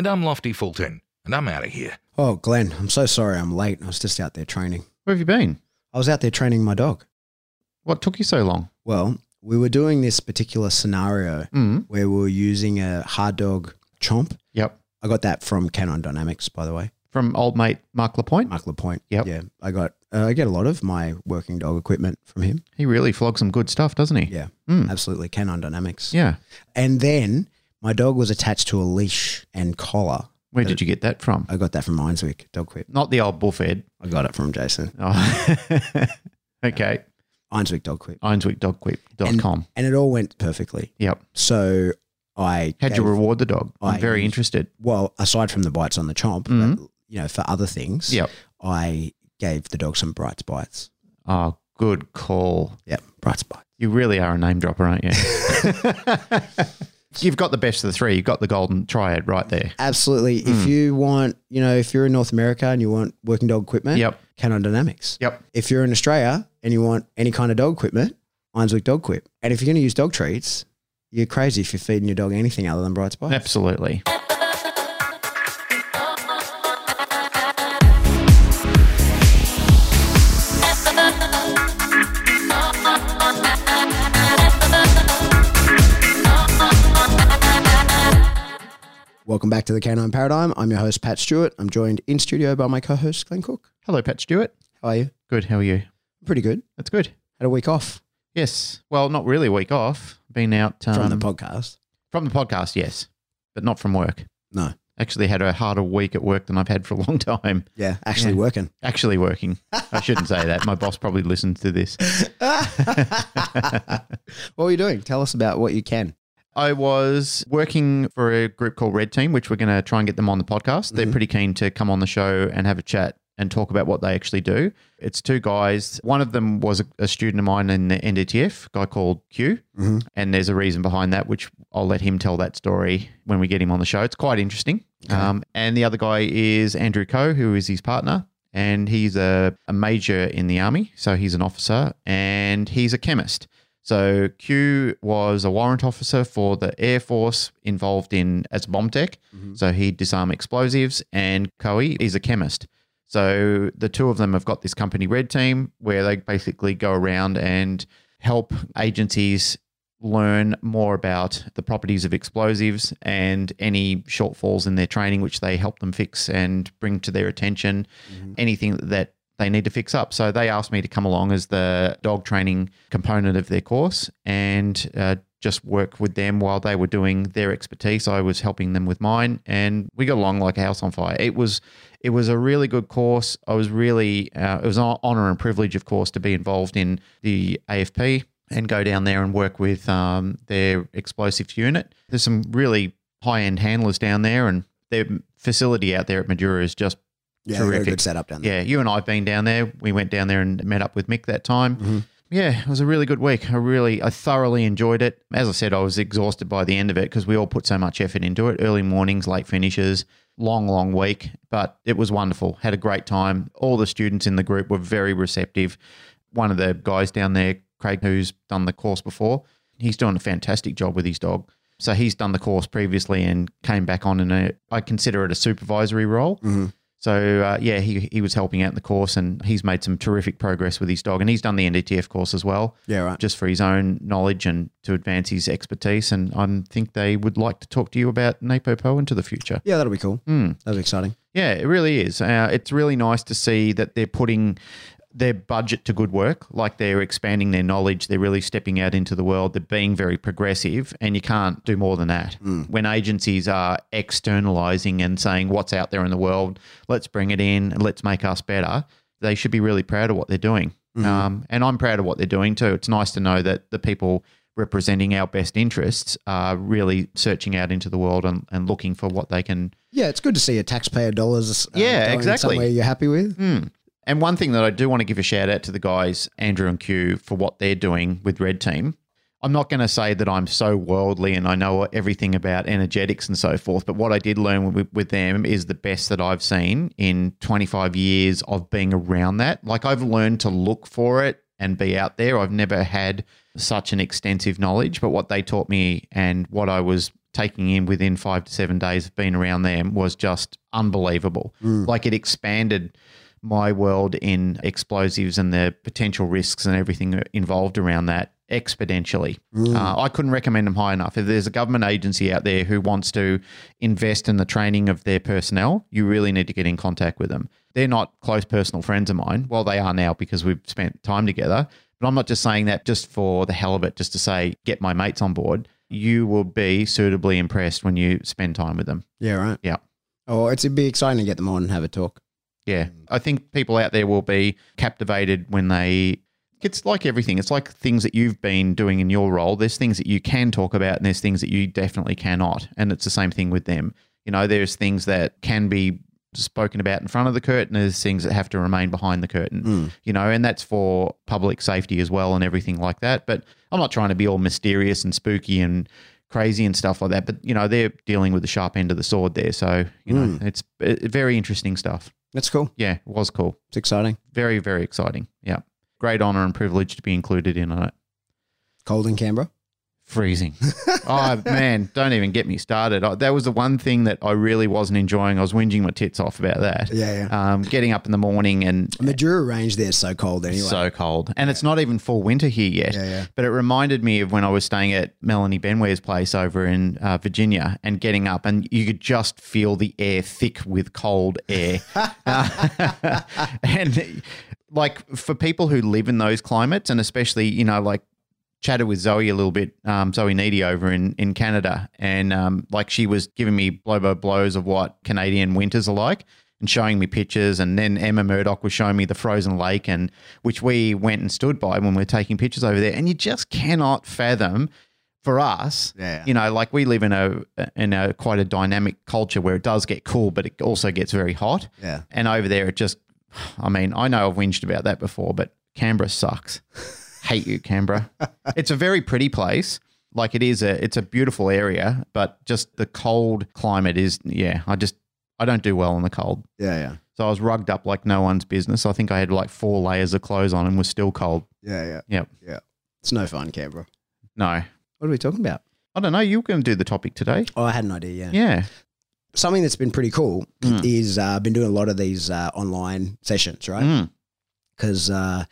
And I'm Lofty Fulton, and I'm out of here. Oh, Glenn, I'm so sorry I'm late. I was just out there training. Where have you been? I was out there training my dog. What took you so long? Well, we were doing this particular scenario Mm. where we were using a hard dog chomp. Yep. I got that from Canon Dynamics, by the way. From old mate Mark Lapointe. Mark Lapointe. Yep. Yeah. I got, uh, I get a lot of my working dog equipment from him. He really flogs some good stuff, doesn't he? Yeah. Mm. Absolutely. Canon Dynamics. Yeah. And then my dog was attached to a leash and collar. Where did you get that from? I got that from Ironswick Dog Quip. Not the old bullfed. I got it from Jason. Oh. okay. Ironswick Dog Quip. IronswickDogQuip.com. And it all went perfectly. Yep. So I How'd you reward the dog? I'm I very interested. well, aside from the bites on the chomp, Mhm. but, you know, for other things, Yep. I gave the dog some Brights bites. Oh, good call. Yep, Brights bites. You really are a name dropper, aren't you? You've got the best of the three. You've got the golden triad right there. Absolutely. If Mm. you want, you know, if you're in North America and you want working dog equipment, Yep. Canon Dynamics. Yep. If you're in Australia and you want any kind of dog equipment, Ironswick Dog Quip. And if you're going to use dog treats, you're crazy if you're feeding your dog anything other than Brights bites. Absolutely. Welcome back to the Canine Paradigm. I'm your host, Pat Stewart. I'm joined in studio by my co-host, Glenn Cook. Hello, Pat Stewart. How are you? Good. How are you? Pretty good. That's good. Had a week off Yes. Well, not really a week off. Been out um, from the podcast. From the podcast, yes, but not from work. No. Actually, had a harder week at work than I've had for a long time. Yeah, actually Yeah. working. Actually, working. I shouldn't say that. My boss probably listens to this. what were you doing? Tell us about what you can. I was working for a group called Red Team, which we're going to try and get them on the podcast. They're Mhm. pretty keen to come on the show and have a chat and talk about what they actually do. It's two guys. One of them was a, a student of mine in the NDTF, a guy called Q. Mhm. And there's a reason behind that, which I'll let him tell that story when we get him on the show. It's quite interesting. Okay. Um, and the other guy is Andrew Coe, who is his partner. And he's a, a major in the army. So he's an officer and he's a chemist. So Q was a warrant officer for the Air Force involved in as bomb tech. Mhm. So he'd disarm explosives, and Coe is a chemist. So the two of them have got this company Red Team where they basically go around and help agencies learn more about the properties of explosives and any shortfalls in their training, which they help them fix and bring to their attention Mhm. anything that they need to fix up. So they asked me to come along as the dog training component of their course and uh, just work with them while they were doing their expertise. I was helping them with mine, and we got along like a house on fire. It was it was a really good course. I was really uh, it was an honor and privilege, of course, to be involved in the AFP and go down there and work with um, their explosives unit. There's some really high end handlers down there, and their facility out there at Majura is just Yeah, Terrific. good setup down there. yeah, you and I have been down there. We went down there and met up with Mick that time. Mhm. Yeah, it was a really good week. I really, I thoroughly enjoyed it. As I said, I was exhausted by the end of it because we all put so much effort into it. Early mornings, late finishes, long, long week. But it was wonderful. Had a great time. All the students in the group were very receptive. One of the guys down there, Craig, who's done the course before, he's doing a fantastic job with his dog. So he's done the course previously and came back on in a, I consider it a supervisory role. Mhm. So uh, yeah, he he was helping out in the course, and he's made some terrific progress with his dog, and he's done the NDTF course as well, Yeah, right. just for his own knowledge and to advance his expertise. And I think they would like to talk to you about NAPOPO into the future. Yeah, that'll be cool. Hmm. That'll be exciting. Yeah, it really is. Uh, it's really nice to see that they're putting their budget to good work. Like they're expanding their knowledge. They're really stepping out into the world. They're being very progressive, and you can't do more than that. When agencies are externalizing and saying what's out there in the world, let's bring it in and let's make us better, they should be really proud of what they're doing. Um, and I'm proud of what they're doing too. It's nice to know that the people representing our best interests are really searching out into the world and, and looking for what they can. Yeah, it's good to see your taxpayer dollars. Uh, Yeah, exactly. Somewhere you're happy with. And one thing that I do want to give a shout out to the guys, Andrew and Q, for what they're doing with Red Team. I'm not going to say that I'm so worldly and I know everything about energetics and so forth, but what I did learn with, with them is the best that I've seen in 25 years of being around that. Like I've learned to look for it and be out there. I've never had such an extensive knowledge, but what they taught me and what I was taking in within five to seven days of being around them was just unbelievable. Mm. Like it expanded my world in explosives and the potential risks and everything involved around that exponentially. Uh, I couldn't recommend them high enough. If there's a government agency out there who wants to invest in the training of their personnel, you really need to get in contact with them. They're not close personal friends of mine. Well, they are now because we've spent time together. But I'm not just saying that just for the hell of it, just to say, get my mates on board. You will be suitably impressed when you spend time with them. Yeah, right. Yeah. Oh, it's, it'd be exciting to get them on and have a talk. Yeah. I think people out there will be captivated when they. It's like everything. It's like things that you've been doing in your role. There's things that you can talk about, and there's things that you definitely cannot. And it's the same thing with them. You know, there's things that can be spoken about in front of the curtain. There's things that have to remain behind the curtain. You know, and that's for public safety as well, and everything like that. But I'm not trying to be all mysterious and spooky and crazy and stuff like that. But you know, they're dealing with the sharp end of the sword there. So you know, it's uh, very interesting stuff. That's cool. Yeah, it was cool. It's exciting. Very, very exciting. Yeah. Great honor and privilege to be included in on it. Cold in Canberra. Freezing. oh, man, don't even get me started. I, that was the one thing that I really wasn't enjoying. I was whinging my tits off about that. Yeah, yeah. Um, getting up in the morning and The Majura range there is so cold anyway. so cold. And it's not even full winter here yet. Yeah, yeah. But it reminded me of when I was staying at Melanie Benware's place over in uh, Virginia and getting up, and you could just feel the air thick with cold air. Uh, and like for people who live in those climates, and especially, you know, like chatted with Zoe a little bit, um, Zoe Needy over in, in Canada. And um, like she was giving me blow by blows of what Canadian winters are like and showing me pictures. And then Emma Murdoch was showing me the frozen lake, and which we went and stood by when we were taking pictures over there. And you just cannot fathom for us, Yeah. you know, like we live in a in a quite a dynamic culture where it does get cool, but it also gets very hot. Yeah. And over there, it just, I mean, I know I've whinged about that before, but Canberra sucks. Hate you, Canberra. it's a very pretty place. Like it is a, it's a beautiful area, but just the cold climate is, yeah, I just, I don't do well in the cold. Yeah, yeah. So I was rugged up like no one's business. I think I had like four layers of clothes on and was still cold. Yeah, yeah. Yep. Yeah. It's no fun, Canberra. No, What are we talking about? I don't know. You were going to do the topic today. Oh, I had an idea, yeah. Yeah. Something that's been pretty cool Mm. is uh, I've been doing a lot of these uh, online sessions, right? Mm. Because, uh,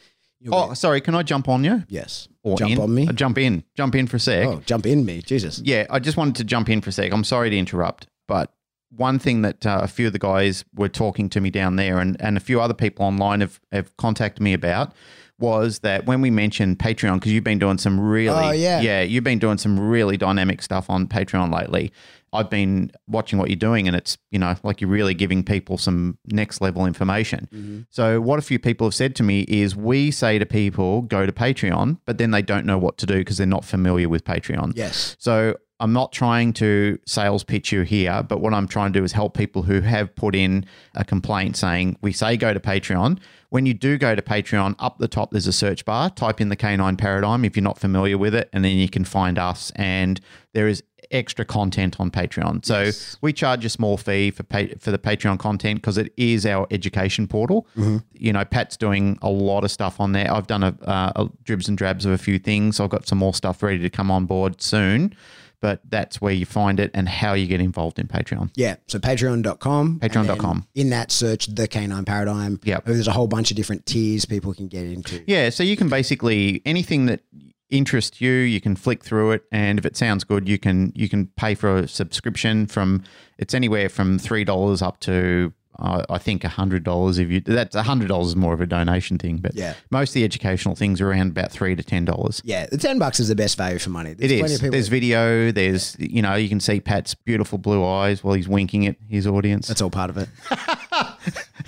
you'll Oh, sorry. Can I jump on you? yes. Or jump in? on me. Uh, jump in. Jump in for a sec. Oh, jump in me. Jesus. Yeah, I just wanted to jump in for a sec. I'm sorry to interrupt, but one thing that uh, a few of the guys were talking to me down there and, and a few other people online have, have contacted me about was that when we mentioned Patreon, because you've been doing some really, Oh, yeah. yeah, you've been doing some really dynamic stuff on Patreon lately. I've been watching what you're doing, and it's you know like you're really giving people some next level information. Mm-hmm. So what a few people have said to me is we say to people go to Patreon, but then they don't know what to do because they're not familiar with Patreon. Yes. So I'm not trying to sales pitch you here, but what I'm trying to do is help people who have put in a complaint saying, we say go to Patreon. When you do go to Patreon, up the top there's a search bar. Type in the Canine Paradigm if you're not familiar with it, and then you can find us. And there is extra content on Patreon. So Yes. we charge a small fee for pa- for the Patreon content because it is our education portal. You know, Pat's doing a lot of stuff on there. I've done a, uh, a dribs and drabs of a few things. I've got some more stuff ready to come on board soon. But that's where you find it and how you get involved in Patreon. Yeah. So patreon.com. Patreon.com. In that search, the canine paradigm. Yep. There's a whole bunch of different tiers people can get into. Yeah, so you can basically anything that interests you, you can flick through it, and if it sounds good, you can you can pay for a subscription from it's anywhere from three dollars up to uh, I think a hundred dollars. If you that's a hundred dollars is more of a donation thing, but Yeah. most of the educational things are around about three to ten dollars. Yeah. The 10 bucks is the best value for money. It There's plenty of people- There's video. There's you know you can see Pat's beautiful blue eyes while he's winking at his audience. That's all part of it.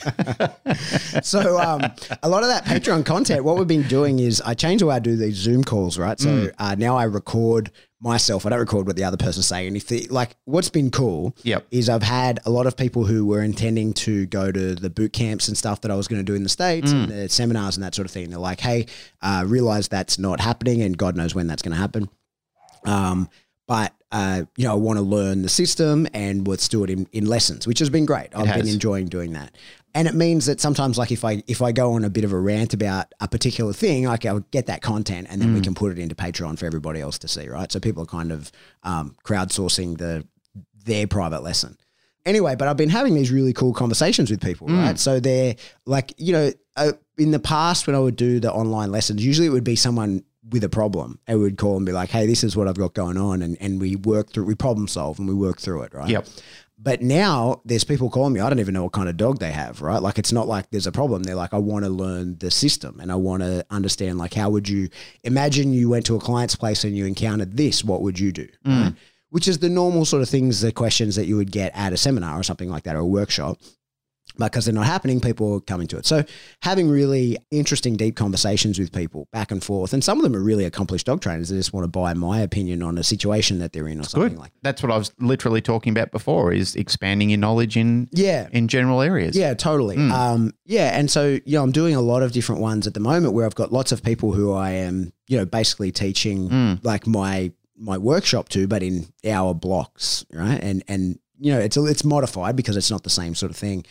so um, a lot of that Patreon content, what we've been doing is I change the way I do these Zoom calls, right? So Mm. uh, now I record myself. I don't record what the other person's saying. And if the, like, what's been cool Yep. is I've had a lot of people who were intending to go to the boot camps and stuff that I was going to do in the States Mm. and the seminars and that sort of thing. They're like, hey, uh, realize that's not happening and God knows when that's going to happen. Um, but uh, you know, I want to learn the system and let's do it in, in lessons, which has been great. I've been enjoying doing that. And it means that sometimes, like if I if I go on a bit of a rant about a particular thing, like I'll get that content and then we can put it into Patreon for everybody else to see, right? So people are kind of um, crowdsourcing the their private lesson. Anyway, but I've been having these really cool conversations with people, right? So they're like, you know, uh, in the past when I would do the online lessons, usually it would be someone with a problem. and we would call and be like, hey, this is what I've got going on. And, and we work through, we problem solve and we work through it, right? Yep. But now there's people calling me. I don't even know what kind of dog they have, right? Like it's not like there's a problem. They're like, I want to learn the system and I want to understand. Like, how would you imagine you went to a client's place and you encountered this? What would you do? Mm. Right? Which is the normal sort of things, the questions that you would get at a seminar or something like that or a workshop. Because they're not happening, people are coming to it. So having really interesting, deep conversations with people back and forth, and some of them are really accomplished dog trainers. They just want to buy my opinion on a situation that they're in or something Good. like. That's what I was literally talking about before is expanding your knowledge in Yeah, in general areas. Yeah, totally. Um, yeah, and so you know, I'm doing a lot of different ones at the moment where I've got lots of people who I am, you know, basically teaching like my my workshop to, but in hour blocks, right? And and you know, it's a, it's modified because it's not the same sort of thing,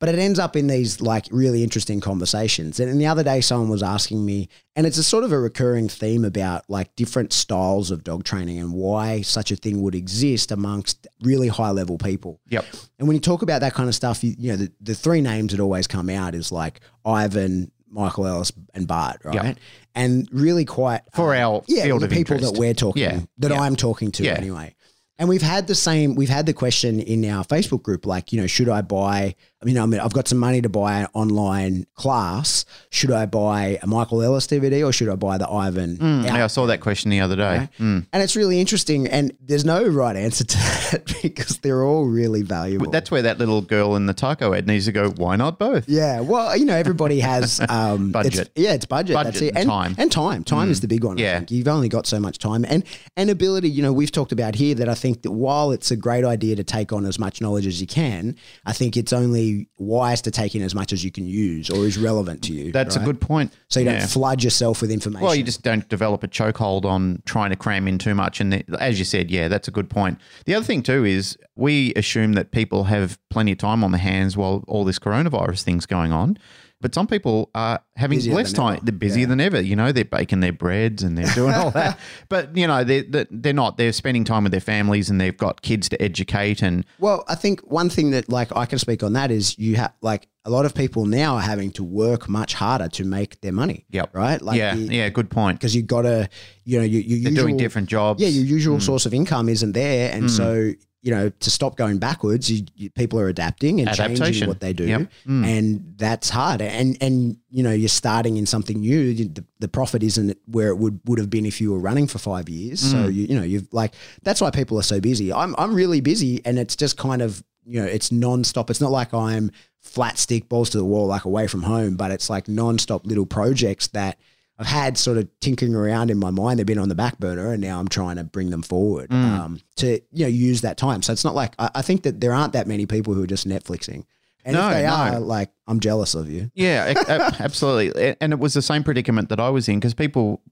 but it ends up in these like really interesting conversations. And, and the other day, someone was asking me, and it's a sort of a recurring theme about like different styles of dog training and why such a thing would exist amongst really high level people. Yep. And when you talk about that kind of stuff, you, you know, the, the three names that always come out is like Ivan, Michael Ellis, and Bart, right? Yeah. And really quite For um, our yeah, field the of people interest. that we're talking, Yeah. that Yeah. I'm talking to Yeah. anyway. And we've had the same, we've had the question in our Facebook group, like, you know, should I buy, I mean, I mean, I've got some money to buy an online class. Should I buy a Michael Ellis DVD or should I buy the Ivan? Mm, yeah, I saw that question the other day. Okay. Mm. And it's really interesting. And there's no right answer to that because they're all really valuable. That's where that little girl in the taco ad needs to go. Why not both? Yeah, well, you know, everybody has um, Budget. It's, yeah, it's budget. Budget that's it. and And time. and time. Time is the big one. I Yeah. think. you've only got so much time and and ability. You know, we've talked about here that I think that while it's a great idea to take on as much knowledge as you can, I think it's only wise to take in as much as you can use or is relevant to you. That's a good point. So you don't Yeah. flood yourself with information. Well, you just don't develop a chokehold on trying to cram in too much. And the, as you said, yeah, that's a good point. The other thing too is we assume that people have plenty of time on their hands while all this coronavirus thing's going on. But some people are having Busier less time. ever. They're busier than ever. You know, they're baking their breads and they're doing all that. But you know, they're they're not. They're spending time with their families and they've got kids to educate. And Well, I think one thing that like I can speak on that is you have like a lot of people now are having to work much harder to make their money. Yep. Right. Like yeah, yeah, good point. Because you got to, you know, you, you They're usual, doing different jobs. Yeah, your usual Mm. source of income isn't there, and so you know to stop going backwards, you, you, people are adapting and changing what they do, Yep. Mm. and that's hard. And and you know you're starting in something new. The, the profit isn't where it would would have been if you were running for five years. So Mm. you you know you've like that's why people are so busy. I'm I'm really busy, and it's just kind of you know it's nonstop. It's not like I'm flat stick balls to the wall like away from home, but it's like nonstop little projects that. I've had sort of tinkering around in my mind. They've been on the back burner, and now I'm trying to bring them forward Mm. um, to you know use that time. So it's not like I, I think that there aren't that many people who are just Netflixing, and No, if they no. are, like I'm jealous of you. Yeah, absolutely. And it was the same predicament that I was in because people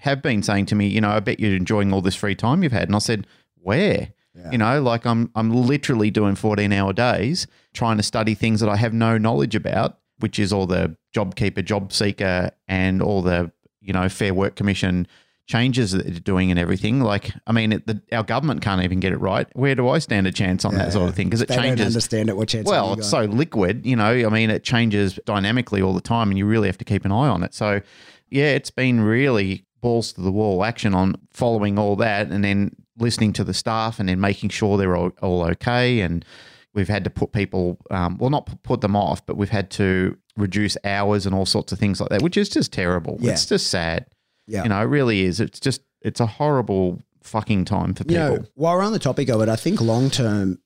have been saying to me, you know, I bet you're enjoying all this free time you've had. And I said, where? Yeah. You know, like I'm I'm literally doing 14 hour days trying to study things that I have no knowledge about, which is all the job keeper, job seeker, and all the, you know, Fair Work Commission changes that they're doing and everything. Like, I mean, it, the, our government can't even get it right. Where do I stand a chance on that sort of thing? Because it they don't changes. understand it. What chance? Well, it's so liquid, you know. I mean, it changes dynamically all the time, and you really have to keep an eye on it. So, yeah, it's been really balls to the wall action on following all that, and then listening to the staff, and then making sure they're all, all okay. And we've had to put people, um, well, not put them off, but we've had to reduce hours and all sorts of things like that, which is just terrible. Yeah. It's just sad. yeah. You know, it really is. It's just, it's a horrible fucking time for You people. know, while we're on the topic of it, I think long term,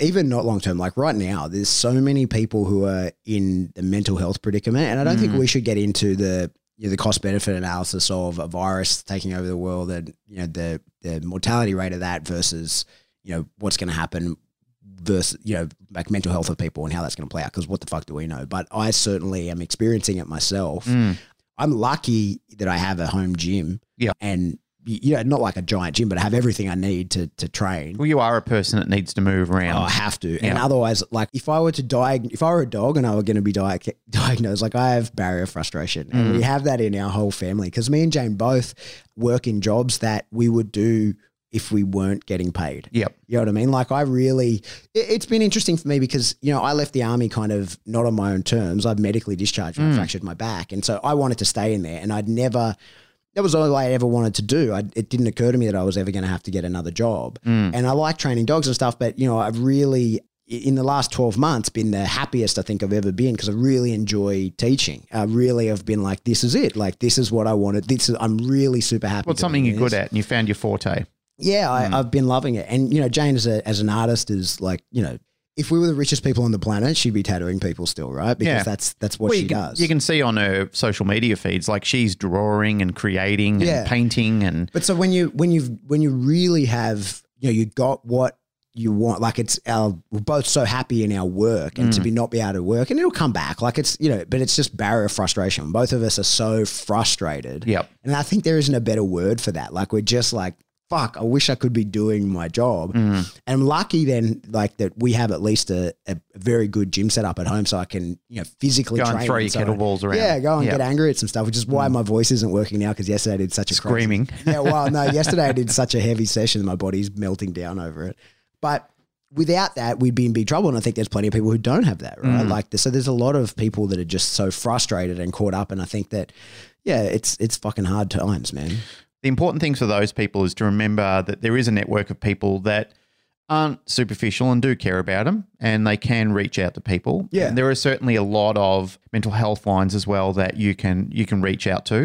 even not long term, like right now, there's so many people who are in the mental health predicament, and I don't think Mm. we should get into the you know, the cost benefit analysis of a virus taking over the world and you know the the mortality rate of that versus you know what's going to happen versus you know like mental health of people and how that's going to play out because what the fuck do we know? But I certainly am experiencing it myself. Mm. I'm lucky that I have a home gym. Yeah. and you know not like a giant gym, but I have everything I need to to train. Well, you are a person that needs to move around. Oh, I have to. And otherwise, like if I were to die if I were a dog and I were going to be diag- diagnosed, like I have barrier frustration, and Mm. we have that in our whole family because me and Jane both work in jobs that we would do if we weren't getting paid. Yep. You know what I mean? Like I really, it, it's been interesting for me because you know I left the army kind of not on my own terms. I've medically discharged and I Mm. fractured my back, and so I wanted to stay in there, and I'd never. That was all I ever wanted to do. I, it didn't occur to me that I was ever going to have to get another job. Mm. And I like training dogs and stuff, but you know, I've really in the last 12 months been the happiest I think I've ever been because I really enjoy teaching. I really have been like, this is it. Like, this is what I wanted. This is, I'm really super happy. Well, it's something you're good at, and you found your forte. Yeah. I, hmm. I've been loving it. And, you know, Jane as, a, as an artist is like, you know, if we were the richest people on the planet, she'd be tattooing people still, right? Because Yeah. that's that's what Well, she you can, does. You can see on her social media feeds, like she's drawing and creating Yeah. and painting, and But so when you when you when you really have you know you got what you want, like it's our we're both so happy in our work, and to hmm. be not be able to work, and it'll come back. Like it's you know, but it's just barrier frustration. Both of us are so frustrated. Yep. and I think there isn't a better word for that. Like we're just like. Fuck! I wish I could be doing my job, Mm. and I'm lucky then, like that we have at least a, a very good gym set up at home, so I can you know physically go and train throw and your so kettlebells around. Yeah, go and Yep. get angry at some stuff, which is why my voice isn't working now because yesterday I did such a crazy- Screaming. yeah, well, no, yesterday I did such a heavy session, my body's melting down over it. But without that, we'd be in big trouble. And I think there's plenty of people who don't have that, right? Mm. Like, so there's a lot of people that are just so frustrated and caught up. And I think that, yeah, it's it's fucking hard times, man. The important thing for those people is to remember that there is a network of people that aren't superficial and do care about them, and they can reach out to people. Yeah. And there are certainly a lot of mental health lines as well that you can you can reach out to.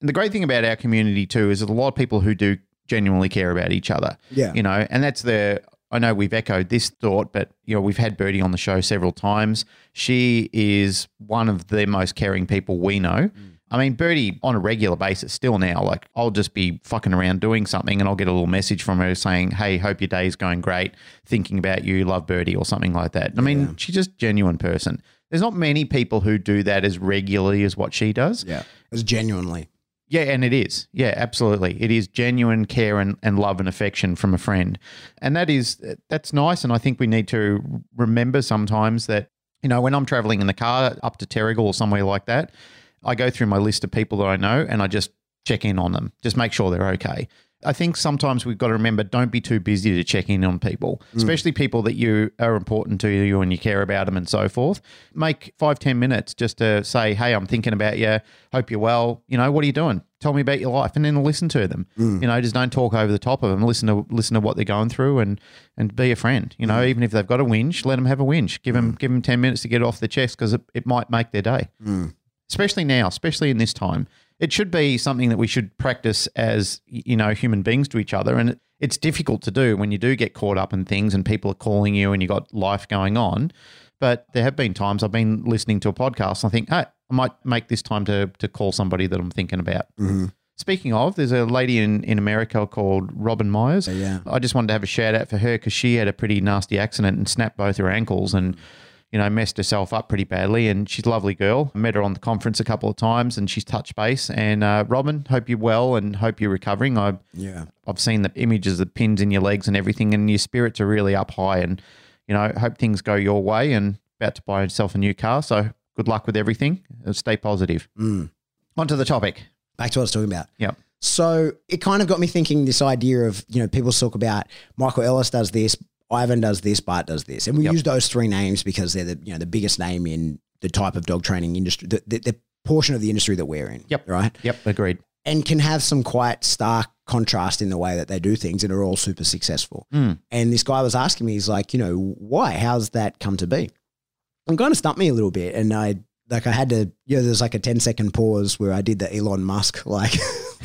And the great thing about our community too is that a lot of people who do genuinely care about each other. Yeah. You know, and that's the I know we've echoed this thought, but you know, we've had Birdie on the show several times. She is one of the most caring people we know. Mm. I mean, Birdie on a regular basis still now, like I'll just be fucking around doing something and I'll get a little message from her saying, Hey, hope your day's going great, thinking about you, love Birdie or something like that. I mean, she's just a genuine person. There's not many people who do that as regularly as what she does. Yeah. Was genuinely. Yeah, and it is. Yeah, absolutely. It is genuine care and, and love and affection from a friend. And that is that's nice. And I think we need to remember sometimes that, you know, when I'm traveling in the car up to Terrigal or somewhere like that, I go through my list of people that I know and I just check in on them, just make sure they're okay. I think sometimes we've got to remember don't be too busy to check in on people, mm. especially people that you are important to you and you care about them and so forth. Make five, ten minutes just to say, Hey, I'm thinking about you. Hope you're well. You know, what are you doing? Tell me about your life and then listen to them. Mm. You know, just don't talk over the top of them. Listen to listen to what they're going through and and be a friend. You know, mm. even if they've got a whinge, let them have a whinge. Give them give them ten minutes to get it off their chest because it, it might make their day especially now, especially in this time. It should be something that we should practice as you know human beings to each other, and it's difficult to do when you do get caught up in things and people are calling you and you got life going on. But there have been times I've been listening to a podcast and I think, hey, I might make this time to to call somebody that I'm thinking about. Mm-hmm. Speaking of, there's a lady in, in America called Robin Myers. Yeah. I just wanted to have a shout out for her because she had a pretty nasty accident and snapped both her ankles and, you know, messed herself up pretty badly. And she's a lovely girl. I met her on the conference a couple of times and she's touched base. And uh, Robin, hope you're well and hope you're recovering. I, Yeah. I've seen the images of pins in your legs and everything, and your spirits are really up high. And, you know, hope things go your way and about to buy yourself a new car. So good luck with everything. Stay positive. Mm. On to the topic. Back to what I was talking about. Yep. So it kind of got me thinking this idea of, you know, people talk about Michael Ellis does this, Ivan does this, Bart does this. And we Yep. use those three names because they're the, you know, the biggest name in the type of dog training industry, the, the, the portion of the industry that we're in. Yep. Right. Yep. Agreed. And can have some quite stark contrast in the way that they do things and are all super successful. Mm. And this guy was asking me, he's like, you know, why? How's that come to be? And kind of stumped me a little bit. And I, like, I had to, you know, there's like a 10 second pause where I did the Elon Musk, like,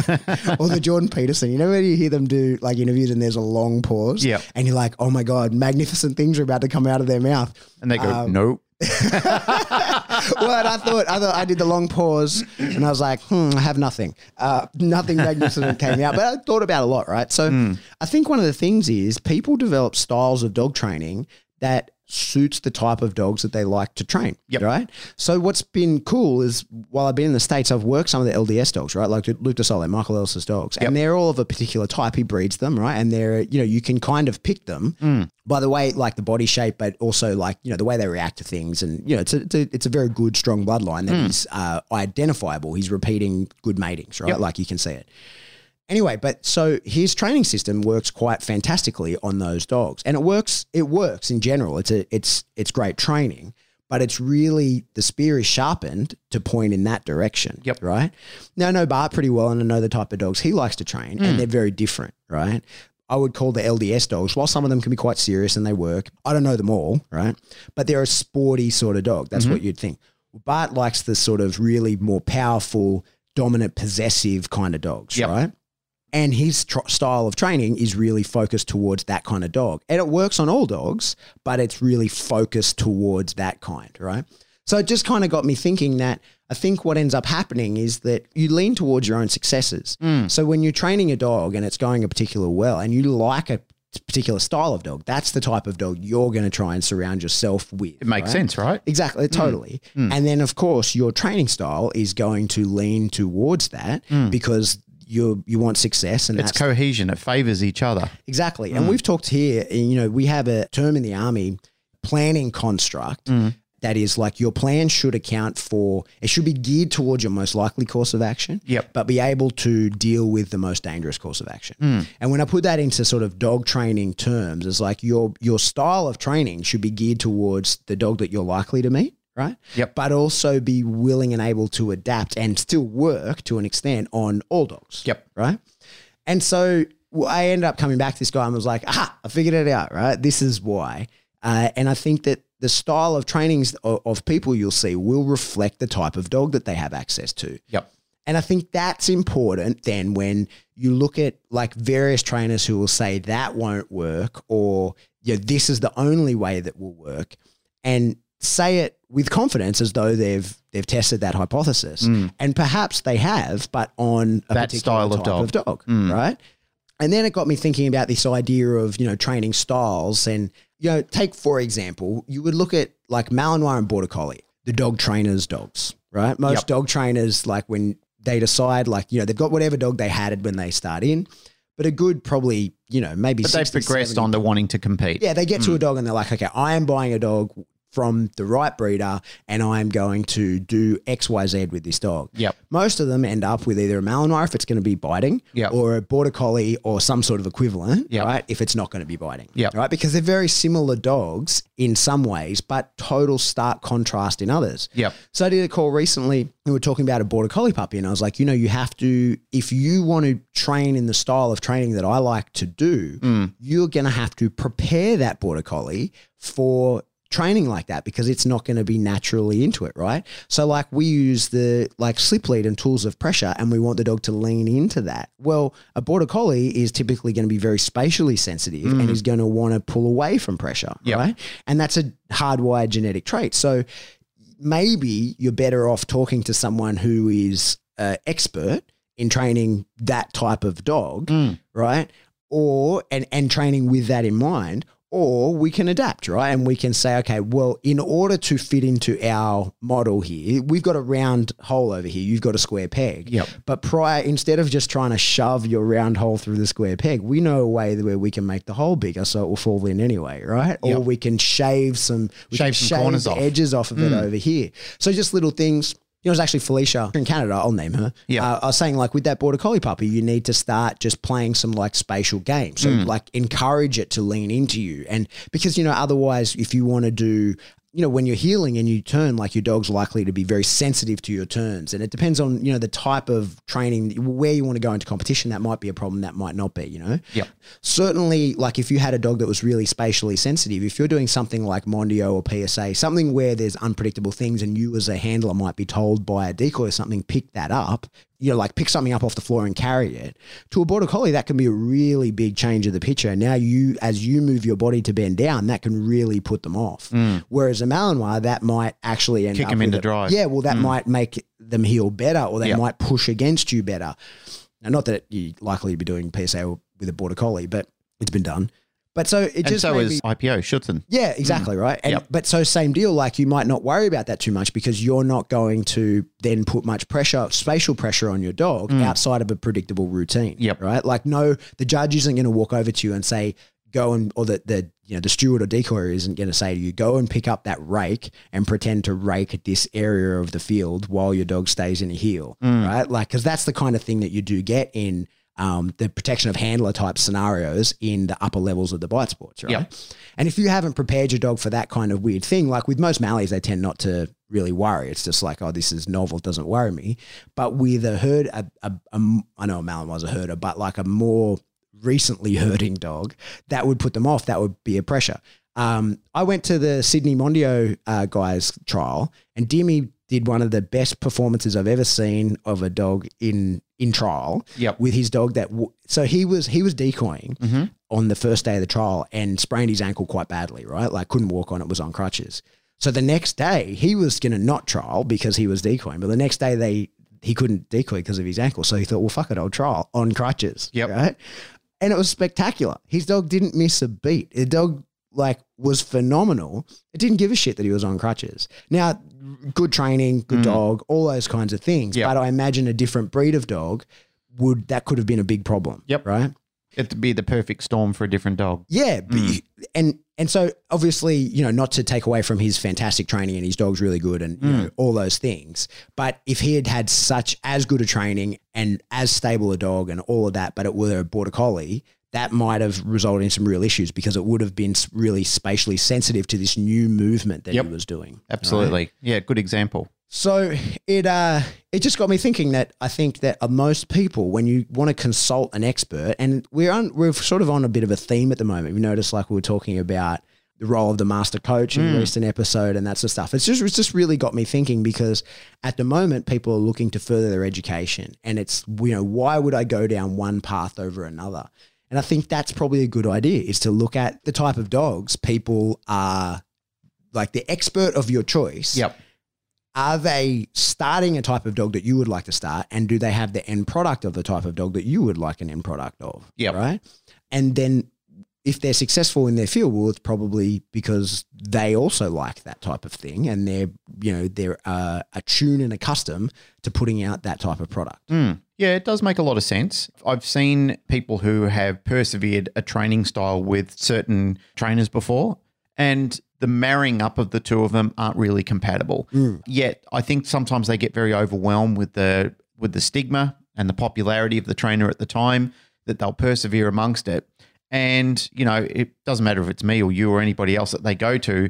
or the Jordan Peterson. You know when you hear them do like interviews and there's a long pause, Yeah. and you're like, oh my god, magnificent things are about to come out of their mouth. And they go, Um, nope. well, I thought, I thought I did the long pause, and I was like, hmm, I have nothing. Uh, nothing magnificent came out, but I thought about a lot, right? So Hmm. I think one of the things is people develop styles of dog training that suits the type of dogs that they like to train, Yep. right? So what's been cool is while I've been in the States, I've worked some of the LDS dogs, right? Like Loups du Soleil, Michael Ellis's dogs, Yep. and they're all of a particular type. He breeds them, right? And they're, you know, you can kind of pick them by the way, like the body shape, but also like you know the way they react to things, and you know it's a it's a, it's a very good strong bloodline that is uh, identifiable. He's repeating good matings, right? Yep. Like you can see it. Anyway, but so his training system works quite fantastically on those dogs, and it works. It works in general. It's a it's it's great training, but it's really the spear is sharpened to point in that direction. Yep. Right now, I know Bart pretty well, and I know the type of dogs he likes to train, and hmm. they're very different. Right. I would call the LDS dogs, while some of them can be quite serious and they work. I don't know them all, right? But they're a sporty sort of dog. That's mm-hmm. what you'd think. Bart likes the sort of really more powerful, dominant, possessive kind of dogs, Yep. right? And his tr- style of training is really focused towards that kind of dog. And it works on all dogs, but it's really focused towards that kind, right? So it just kind of got me thinking that I think what ends up happening is that you lean towards your own successes. Mm. So when you're training a dog and it's going a particular well and you like a particular style of dog, that's the type of dog you're going to try and surround yourself with. It makes right? sense, right? Exactly, mm. totally. Mm. And then, of course, your training style is going to lean towards that because you you want success, and It's cohesion. It favors each other. exactly. And mm. we've talked here. You know, we have a term in the army, planning construct. Mm. that is like your plan should account for it should be geared towards your most likely course of action Yep. but be able to deal with the most dangerous course of action mm. and when i put that into sort of dog training terms it's like your your style of training should be geared towards the dog that you're likely to meet right Yep. but also be willing and able to adapt and still work to an extent on all dogs Yep. right and so I ended up coming back to this guy and was like, ah, I figured it out, right? This is why. Uh, and I think that the style of trainings of, of people you'll see will reflect the type of dog that they have access to. Yep. And I think that's important then when you look at like various trainers who will say that won't work or you know, this is the only way that will work and say it with confidence as though they've they've tested that hypothesis. Mm. And perhaps they have, but on a That particular style of type dog. of dog, mm. right? And then it got me thinking about this idea of, you know, training styles. And, you know, take, for example, you would look at like Malinois and Border Collie, the dog trainers' dogs, right? Most Yep. dog trainers, like when they decide, like, you know, they've got whatever dog they had when they start in, but a good probably, you know, maybe But they've progressed 70 on to wanting to compete. yeah, they get to a mm. dog and they're like, okay, I am buying a dog from the right breeder and I am going to do XYZ with this dog. Yep. Most of them end up with either a Malinois if it's going to be biting Yep. or a Border Collie or some sort of equivalent, Yep. right? If it's not going to be biting. Yep. Right? Because they're very similar dogs in some ways, but total stark contrast in others. Yep. So I did a call recently. We were talking about a border collie puppy, and I was like, you know, you have to, if you want to train in the style of training that I like to do, Mm. you're going to have to prepare that border collie for training like that because it's not going to be naturally into it, right? So like we use the like slip lead and tools of pressure and we want the dog to lean into that. Well, a border collie is typically going to be very spatially sensitive and is going to want to pull away from pressure, Yep. right? And that's a hardwired genetic trait. So maybe you're better off talking to someone who is uh, expert in training that type of dog, right? Or and and training with that in mind. Or we can adapt, right? And we can say, okay, well, in order to fit into our model here, we've got a round hole over here. You've got a square peg. Yep. But prior, instead of just trying to shove your round hole through the square peg, we know a way where we can make the hole bigger so it will fall in anyway, right? Or we can shave some, we Shave some corners the off. edges off of it mm. over here. So just little things. You know, it was actually Felicia in Canada. I'll name her. Yeah. Uh, I was saying, like, with that border collie puppy, you need to start just playing some like spatial games. So, like, encourage it to lean into you. And because, you know, otherwise, if you want to do, you know, when you're heeling and you turn, like, your dog's likely to be very sensitive to your turns. And it depends on, you know, the type of training, where you want to go into competition. That might be a problem. That might not be, you know? Yep. certainly like if you had a dog that was really spatially sensitive if you're doing something like mondio or psa something where there's unpredictable things and you as a handler might be told by a decoy or something pick that up you know, like pick something up off the floor and carry it. To a border collie, that can be a really big change of the picture. Now you, as you move your body to bend down, that can really put them off. Mm. Whereas a Malinois, that might actually end Kick up them into a- drive. Yeah, well, that mm. might make them heel better, or they Yep. might push against you better. Now, not that you're likely to be doing PSA with a border collie, but it's been done. But so it And just so is me- IPO Schutzhund. yeah, exactly right. And Yep. but so same deal. Like you might not worry about that too much because you're not going to then put much pressure, spatial pressure on your dog outside of a predictable routine. Mm. Yep. Right. Like no, the judge isn't going to walk over to you and say, "Go and," or the the you know the steward or decoyer isn't going to say to you, "Go and pick up that rake and pretend to rake at this area of the field while your dog stays in a heel." Mm. Right. Like because that's the kind of thing that you do get in. Um, the protection of handler type scenarios in the upper levels of the bite sports, right? Yep. And if you haven't prepared your dog for that kind of weird thing, like with most Malleys, they tend not to really worry. It's just like, oh, this is novel, it doesn't worry me. But with a herd, a, a, a, I know a Malin was a herder, but like a more recently herding dog, that would put them off. That would be a pressure. Um, I went to the Sydney Mondio uh, guys trial, and Dimmy did one of the best performances I've ever seen of a dog in in trial Yep. with his dog that w- so he was he was decoying mm-hmm. on the first day of the trial and sprained his ankle quite badly right? Like couldn't walk on it was on crutches. So the next day he was going to not trial because he was decoying but the next day they he couldn't decoy because of his ankle. So he thought well fuck it I'll trial on crutches Yep. right? And it was spectacular. His dog didn't miss a beat. The dog like was phenomenal. It didn't give a shit that he was on crutches. Now good training good mm. dog all those kinds of things. Yep. but i imagine a different breed of dog would that could have been a big problem Yep. right? It'd be the perfect storm for a different dog. yeah, mm. you- and and so obviously, you know, not to take away from his fantastic training and his dog's really good and you mm. know all those things, but if he had had such as good a training and as stable a dog and all of that, but it were a border collie, that might have resulted in some real issues because it would have been really spatially sensitive to this new movement that Yep. he was doing. Absolutely. Yeah, good example. So it uh it just got me thinking that I think that uh, most people when you want to consult an expert and we're on we're sort of on a bit of a theme at the moment. We noticed like we were talking about the role of the master coach in a recent episode and that sort of stuff. It's just it's just really got me thinking because at the moment people are looking to further their education and it's you know why would I go down one path over another? And I think that's probably a good idea is to look at the type of dogs people are like the expert of your choice Yep. are they starting a type of dog that you would like to start and do they have the end product of the type of dog that you would like an end product of Yep. right and then if they're successful in their field well it's probably because they also like that type of thing and they're you know they're uh, attuned and accustomed to putting out that type of product Mm. Yeah, it does make a lot of sense. I've seen people who have persevered a training style with certain trainers before, and the marrying up of the two of them aren't really compatible. Yet, I think sometimes they get very overwhelmed with the with the stigma and the popularity of the trainer at the time that they'll persevere amongst it. And you know, it doesn't matter if it's me or you or anybody else that they go to,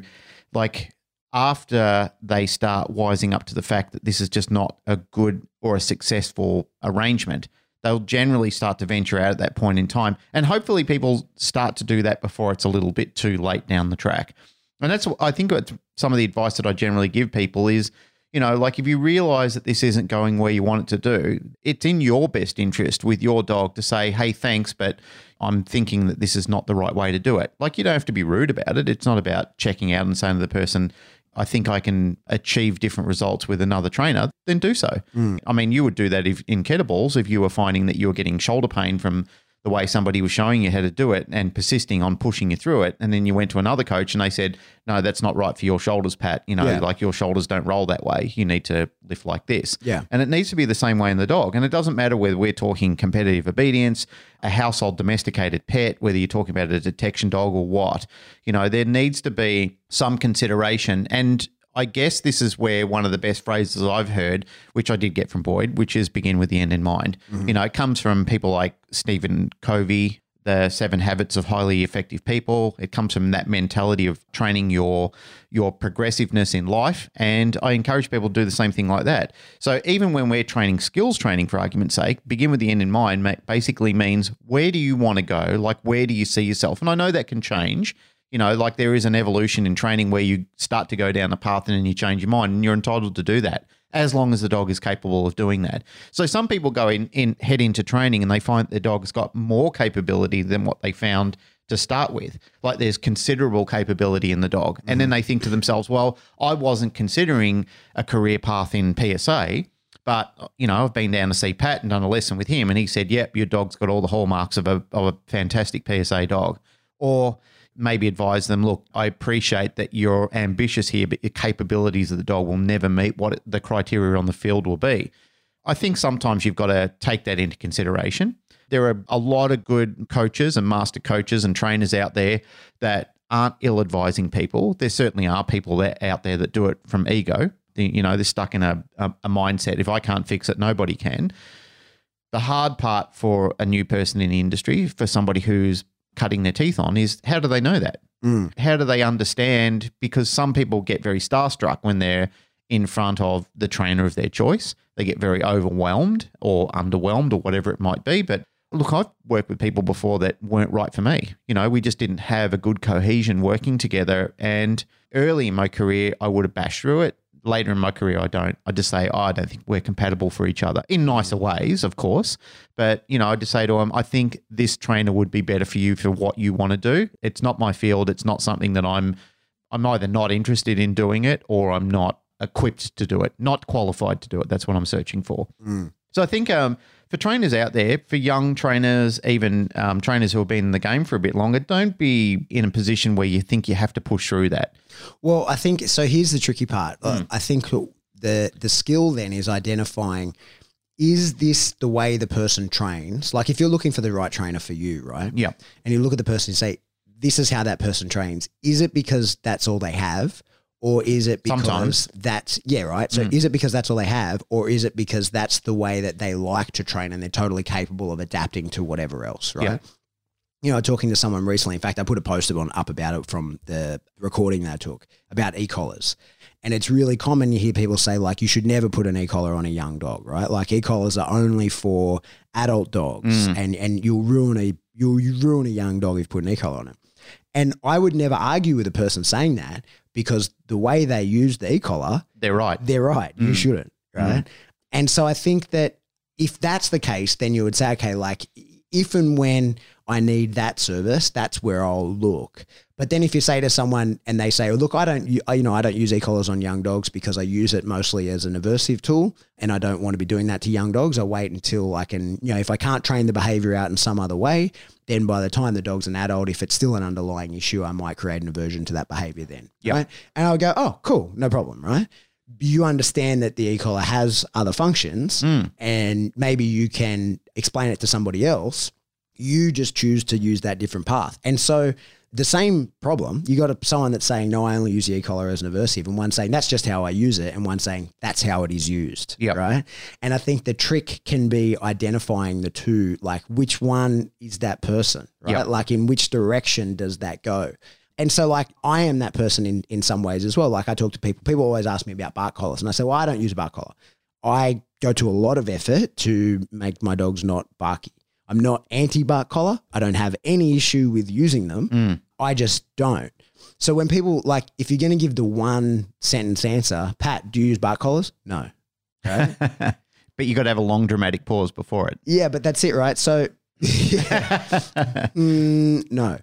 like after they start wising up to the fact that this is just not a good or a successful arrangement, they'll generally start to venture out at that point in time. And hopefully, people start to do that before it's a little bit too late down the track. And that's, I think, some of the advice that I generally give people is, you know, like if you realize that this isn't going where you want it to do, it's in your best interest with your dog to say, hey, thanks, but I'm thinking that this is not the right way to do it. Like you don't have to be rude about it. It's not about checking out and saying to the person, I think I can achieve different results with another trainer, then do so. Mm. I mean, you would do that if in kettlebells if you were finding that you were getting shoulder pain from the way somebody was showing you how to do it and persisting on pushing you through it. And then you went to another coach and they said, no, that's not right for your shoulders, Pat. You know, Yeah. like your shoulders don't roll that way. You need to lift like this. Yeah. And it needs to be the same way in the dog. And it doesn't matter whether we're talking competitive obedience, a household domesticated pet, whether you're talking about a detection dog or what. You know, there needs to be some consideration. And I guess this is where one of the best phrases I've heard, which I did get from Boyd, which is begin with the end in mind. Mm-hmm. You know, it comes from people like Stephen Covey, the seven habits of highly effective people. It comes from that mentality of training your your progressiveness in life. And I encourage people to do the same thing like that. So even when we're training skills training, for argument's sake, begin with the end in mind basically means where do you want to go? Like where do you see yourself? And I know that can change. You know, like there is an evolution in training where you start to go down the path and then you change your mind, and you're entitled to do that. as long as the dog is capable of doing that. So some people go in, in head into training and they find their dog's got more capability than what they found to start with. Like there's considerable capability in the dog. And then mm-hmm. they think to themselves, well, I wasn't considering a career path in PSA. But you know, I've been down to see Pat and done a lesson with him, and he said, "Yep, your dog's got all the hallmarks of a of a fantastic PSA dog." Or maybe advise them, "Look, I appreciate that you're ambitious here, but your capabilities of the dog will never meet what the criteria on the field will be." I think sometimes you've got to take that into consideration. There are a lot of good coaches and master coaches and trainers out there that aren't ill advising people. There certainly are people that out there that do it from ego. You know, they're stuck in a, a, a mindset. If I can't fix it, nobody can. The hard part for a new person in the industry, for somebody who's cutting their teeth on, is how do they know that? Mm. How do they understand? Because some people get very starstruck when they're in front of the trainer of their choice. They get very overwhelmed or underwhelmed or whatever it might be. But look, I've worked with people before that weren't right for me. You know, we just didn't have a good cohesion working together. And early in my career, I would have bashed through it. Later in my career, I don't. I just say, oh, I don't think we're compatible for each other in nicer ways, of course. But, you know, I just say to them, I think this trainer would be better for you for what you want to do. It's not my field. It's not something that I'm, I'm either not interested in doing it or I'm not equipped to do it, not qualified to do it. That's what I'm searching for. So I think um, for trainers out there, for young trainers, even um, trainers who have been in the game for a bit longer, don't be in a position where you think you have to push through that. Well, I think so. Here's the tricky part. Uh, I think the the skill then is identifying is this the way the person trains? Like if you're looking for the right trainer for you, right? Yeah. And you look at the person and say, this is how that person trains. Is it because that's all they have? Or is it because Sometimes. that's yeah, right? So mm. is it because that's all they have, or is it because that's the way that they like to train and they're totally capable of adapting to whatever else, right? Yeah. you know, talking to someone recently. In fact, I put a post on up about it from the recording that I took about e-collars. And it's really common you hear people say like you should never put an e-collar on a young dog, right? Like e-collars are only for adult dogs mm. and and you'll ruin a you'll you ruin a young dog if you put an e-collar on it. And I would never argue with a person saying that because the way they use the e-collar They're right. they're right. You mm. shouldn't, mm. right? And so I think that if that's the case, then you would say, okay, like if and when I need that service, that's where I'll look. But then if you say to someone and they say, oh, look, I don't, you know, I don't use e-collars on young dogs because I use it mostly as an aversive tool and I don't want to be doing that to young dogs. I wait until I can, you know, if I can't train the behavior out in some other way, then by the time the dog's an adult, if it's still an underlying issue, I might create an aversion to that behavior then. Right. And I'll go, oh, cool, no problem, right? You understand that the e-collar has other functions hmm. and maybe you can explain it to somebody else. You just choose to use that different path. And so the same problem, you got a, someone that's saying, no, I only use the e-collar as an aversive, and one saying, that's just how I use it, and one saying, that's how it is used. Yeah. Right. And I think the trick can be identifying the two, like which one is that person, right? Yep. Like in which direction does that go? And so, like, I am that person in, in some ways as well. Like, I talk to people, people always ask me about bark collars, and I say, well, I don't use a bark collar. I go to a lot of effort to make my dogs not barky. I'm not anti bark collar. I don't have any issue with using them. I just don't. So when people like, if you're going to give the one sentence answer, Pat, do you use bark collars? No. Right? But you got to have a long dramatic pause before it. yeah, but that's it, right? So, Mm, no.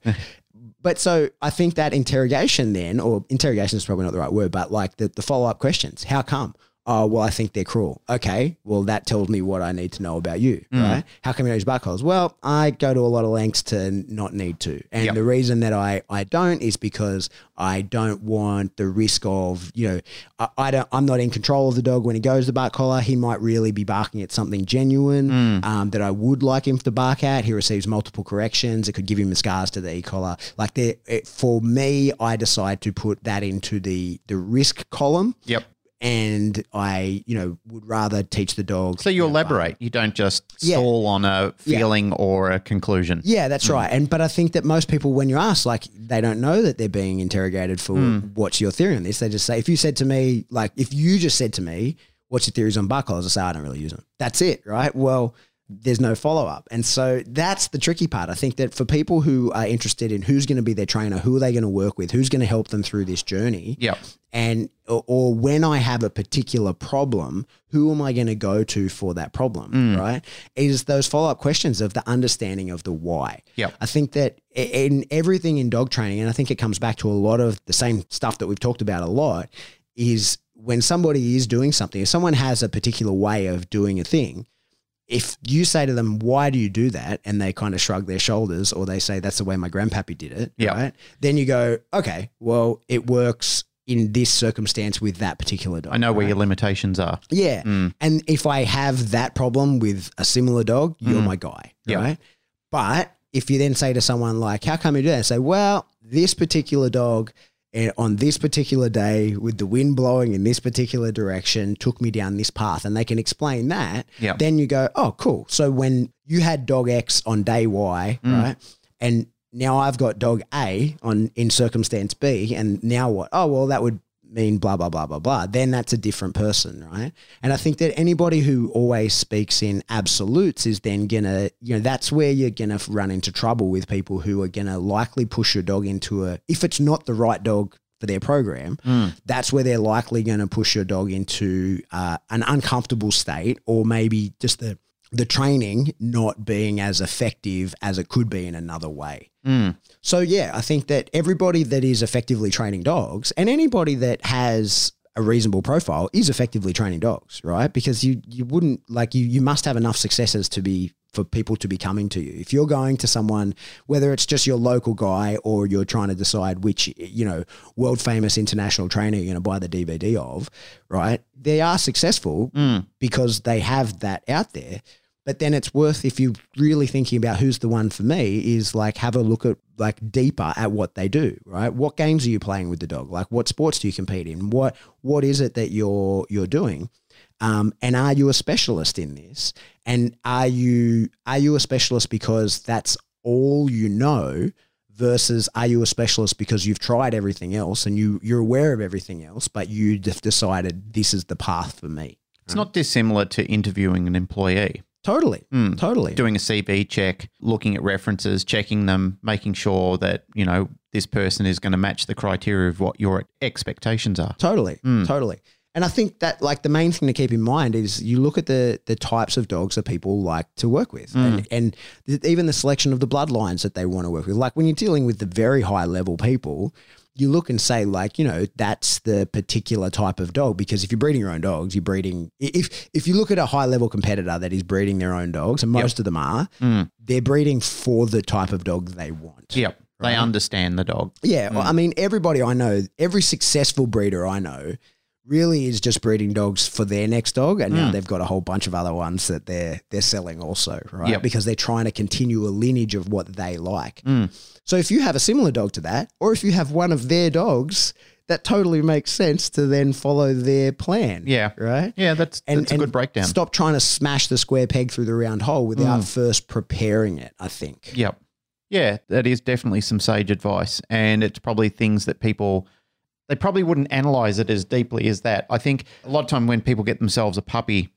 But so I think that interrogation then, or interrogation is probably not the right word, but like the, the follow up questions. How come? Oh, well, I think they're cruel. Okay, well, that tells me what I need to know about you, right? How come you don't use bark collars? Well, I go to a lot of lengths to not need to. And Yep. the reason that I, I don't is because I don't want the risk of, you know, I, I don't, I'm not in control of the dog when he goes to bark collar. He might really be barking at something genuine um, that I would like him to bark at. He receives multiple corrections. It could give him the scars to the e-collar. Like there, it, for me, I decide to put that into the, the risk column Yep. And I, you know, would rather teach the dog. So you elaborate. You don't just Yeah. stall on a Yeah. feeling or a conclusion. Yeah, that's hmm. right. And but I think that most people, when you ask, like they don't know that they're being interrogated for hmm. what's your theory on this. They just say, if you said to me, like if you just said to me, what's your theories on collars? I say, I don't really use them. That's it, right? Well, there's no follow up. And so that's the tricky part. I think that for people who are interested in who's going to be their trainer, who are they going to work with, who's going to help them through this journey, Yep. and or, or when I have a particular problem, who am I going to go to for that problem? Mm. Right? Is those follow up questions of the understanding of the why. Yep. I think that in everything in dog training, and I think it comes back to a lot of the same stuff that we've talked about a lot, is when somebody is doing something, if someone has a particular way of doing a thing, if you say to them, why do you do that? And they kind of shrug their shoulders or they say, that's the way my grandpappy did it. Yeah. Right. Then you go, okay, well, it works in this circumstance with that particular dog. I know where your limitations are. Yeah. Mm. And if I have that problem with a similar dog, you're Mm. my guy. Yeah. Right. But if you then say to someone like, how come you do that? Say, well, this particular dog on this particular day with the wind blowing in this particular direction took me down this path. And they can explain that. Yeah. then you go oh cool. So when you had dog x on day y Mm. right? And now i've got dog a on in circumstance b. And now what? Oh well that would mean blah blah blah blah blah then that's a different person right and i think that anybody who always speaks in absolutes is then gonna you know that's where you're gonna run into trouble with people who are gonna likely push your dog into a if it's not the right dog for their program Mm. that's where they're likely going to push your dog into uh, an uncomfortable state or maybe just the the training not being as effective as it could be in another way. Mm. So yeah, I think that everybody that is effectively training dogs and anybody that has a reasonable profile is effectively training dogs, right? Because you you wouldn't like you you must have enough successes to be for people to be coming to you. If you're going to someone whether it's just your local guy or you're trying to decide which, you know, world famous international trainer you're going to buy the DVD of, right? They are successful Mm. because they have that out there. But then it's worth if you're really thinking about who's the one for me is like have a look at like deeper at what they do, right? What games are you playing with the dog? Like what sports do you compete in? What what is it that you're you're doing? Um, and are you a specialist in this? And are you are you a specialist because that's all you know versus are you a specialist because you've tried everything else and you you're aware of everything else, but you just decided this is the path for me. It's not dissimilar to interviewing an employee. Totally. Mm. Totally. Doing a CV check, looking at references, checking them, making sure that, you know, this person is going to match the criteria of what your expectations are. Totally, Mm. totally. And I think that like the main thing to keep in mind is you look at the the types of dogs that people like to work with, and, and th- even the selection of the bloodlines that they want to work with. Like when you're dealing with the very high level people, you look and say like you know that's the particular type of dog because if you're breeding your own dogs, you're breeding. If if you look at a high level competitor that is breeding their own dogs, and most of them are, Mm. they're breeding for the type of dog they want. Yep. They understand the dog. Yeah, well, I mean, everybody I know, every successful breeder I know, really is just breeding dogs for their next dog, and now Mm. they've got a whole bunch of other ones that they're they're selling also, right? Yep. Because they're trying to continue a lineage of what they like. Mm. So if you have a similar dog to that, or if you have one of their dogs, that totally makes sense to then follow their plan. Yeah. Right. Yeah, that's, that's a good breakdown. Stop trying to smash the square peg through the round hole without Mm. first preparing it. I think. Yep. Yeah, that is definitely some sage advice. And it's probably things that people, they probably wouldn't analyze it as deeply as that. I think a lot of time when people get themselves a puppy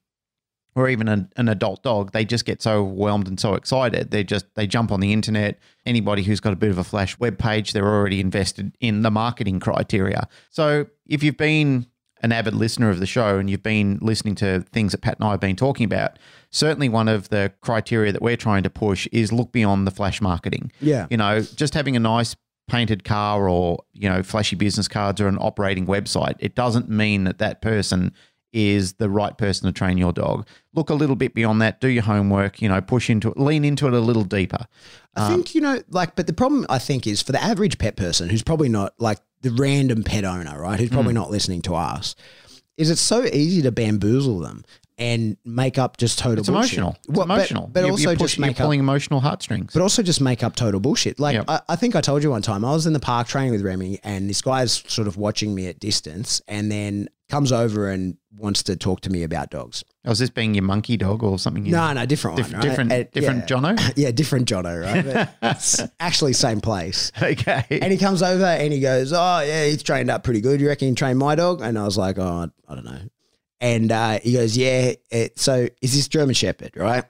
or even an, an adult dog, they just get so overwhelmed and so excited. They just, they jump on the internet. Anybody who's got a bit of a flash web page, they're already invested in the marketing criteria. So if you've been an avid listener of the show and you've been listening to things that Pat and I have been talking about, certainly one of the criteria that we're trying to push is look beyond the flash marketing. Yeah. You know, just having a nice painted car or, you know, flashy business cards or an operating website, it doesn't mean that that person is the right person to train your dog. Look a little bit beyond that, do your homework, you know, push into it, lean into it a little deeper. I think, you know, like, but the problem I think is for the average pet person who's probably not like the random pet owner, right? Who's probably mm. not listening to us, is it's so easy to bamboozle them and make up just total It's bullshit. emotional. It's Well, but- emotional. But, You're- also you're, just pushing, make up pulling emotional heartstrings. but also just make up total bullshit. Like Yep. I, I think I told you one time I was in the park training with Remy, and this guy's sort of watching me at distance, and then comes over and wants to talk to me about dogs. Oh, was this being your monkey dog or something? No, no, different Diff- one, right? different, And- different yeah. Jono? Yeah, different Jono, right? It's actually same place. okay. And he comes over and he goes, "Oh yeah, he's trained up pretty good. You reckon he trained my dog?" And I was like, "Oh, I don't know." And uh, he goes, "Yeah." It, so is this German Shepherd, right?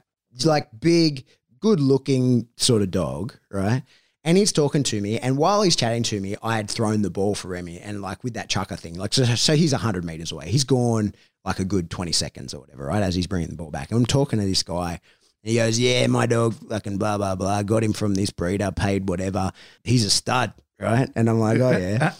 like big, good looking sort of dog, right? And he's talking to me, and while he's chatting to me, I had thrown the ball for Remy, and like with that chucker thing, like so, so he's hundred meters away. He's gone like a good twenty seconds or whatever, right? As he's bringing the ball back, and I'm talking to this guy. And he goes, "Yeah, my dog, fucking blah blah blah. Got him from this breeder, paid whatever. He's a stud, right?" And I'm like, "Oh yeah,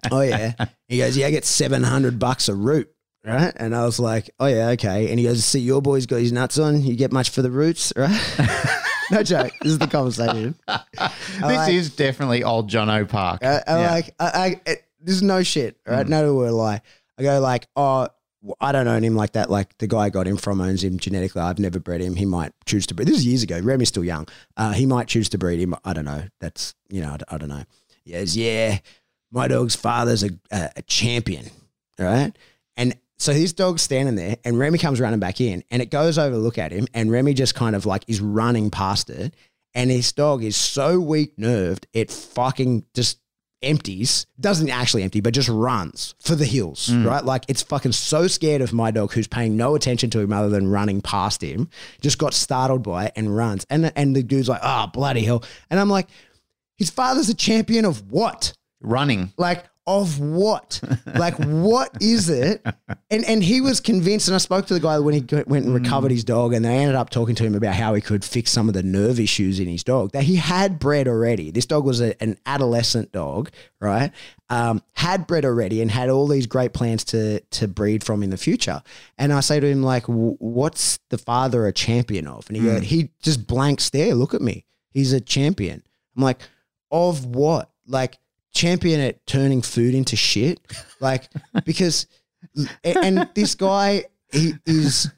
oh yeah." He goes, "Yeah, I get seven hundred bucks a root." Right. And I was like, oh, yeah, okay. And he goes, see, your boy's got his nuts on. You get much for the roots, right? no joke. This is the conversation. this like- is definitely old John O Park. I, I'm Yeah. like, I, I, it, there's no shit, right? No word lie. I go like, oh, I don't own him like that. Like the guy I got him from owns him genetically. I've never bred him. He might choose to breed. This is years ago. Remy's still young. Uh, he might choose to breed him. I don't know. That's you know, I don't know. He goes, yeah, my dog's father's a, a, a champion, right? And so his dog's standing there, and Remy comes running back in, and it goes over to look at him, and Remy just kind of like is running past it, and his dog is so weak nerved, it fucking just empties, doesn't actually empty, but just runs for the hills, mm. right? Like it's fucking so scared of my dog who's paying no attention to him other than running past him, just got startled by it and runs. And and the dude's like, oh bloody hell. And I'm like, his father's a champion of what? Running. Like of what? like what is it? And and he was convinced. And I spoke to the guy when he went and recovered his dog, and they ended up talking to him about how he could fix some of the nerve issues in his dog that he had bred already. This dog was a, an adolescent dog, right? Um, had bred already and had all these great plans to to breed from in the future. And I say to him like, "What's the father a champion of?" And he go, he just blank stare. Look at me. He's a champion. I'm like, of what? Like champion at turning food into shit? Like because and this guy he is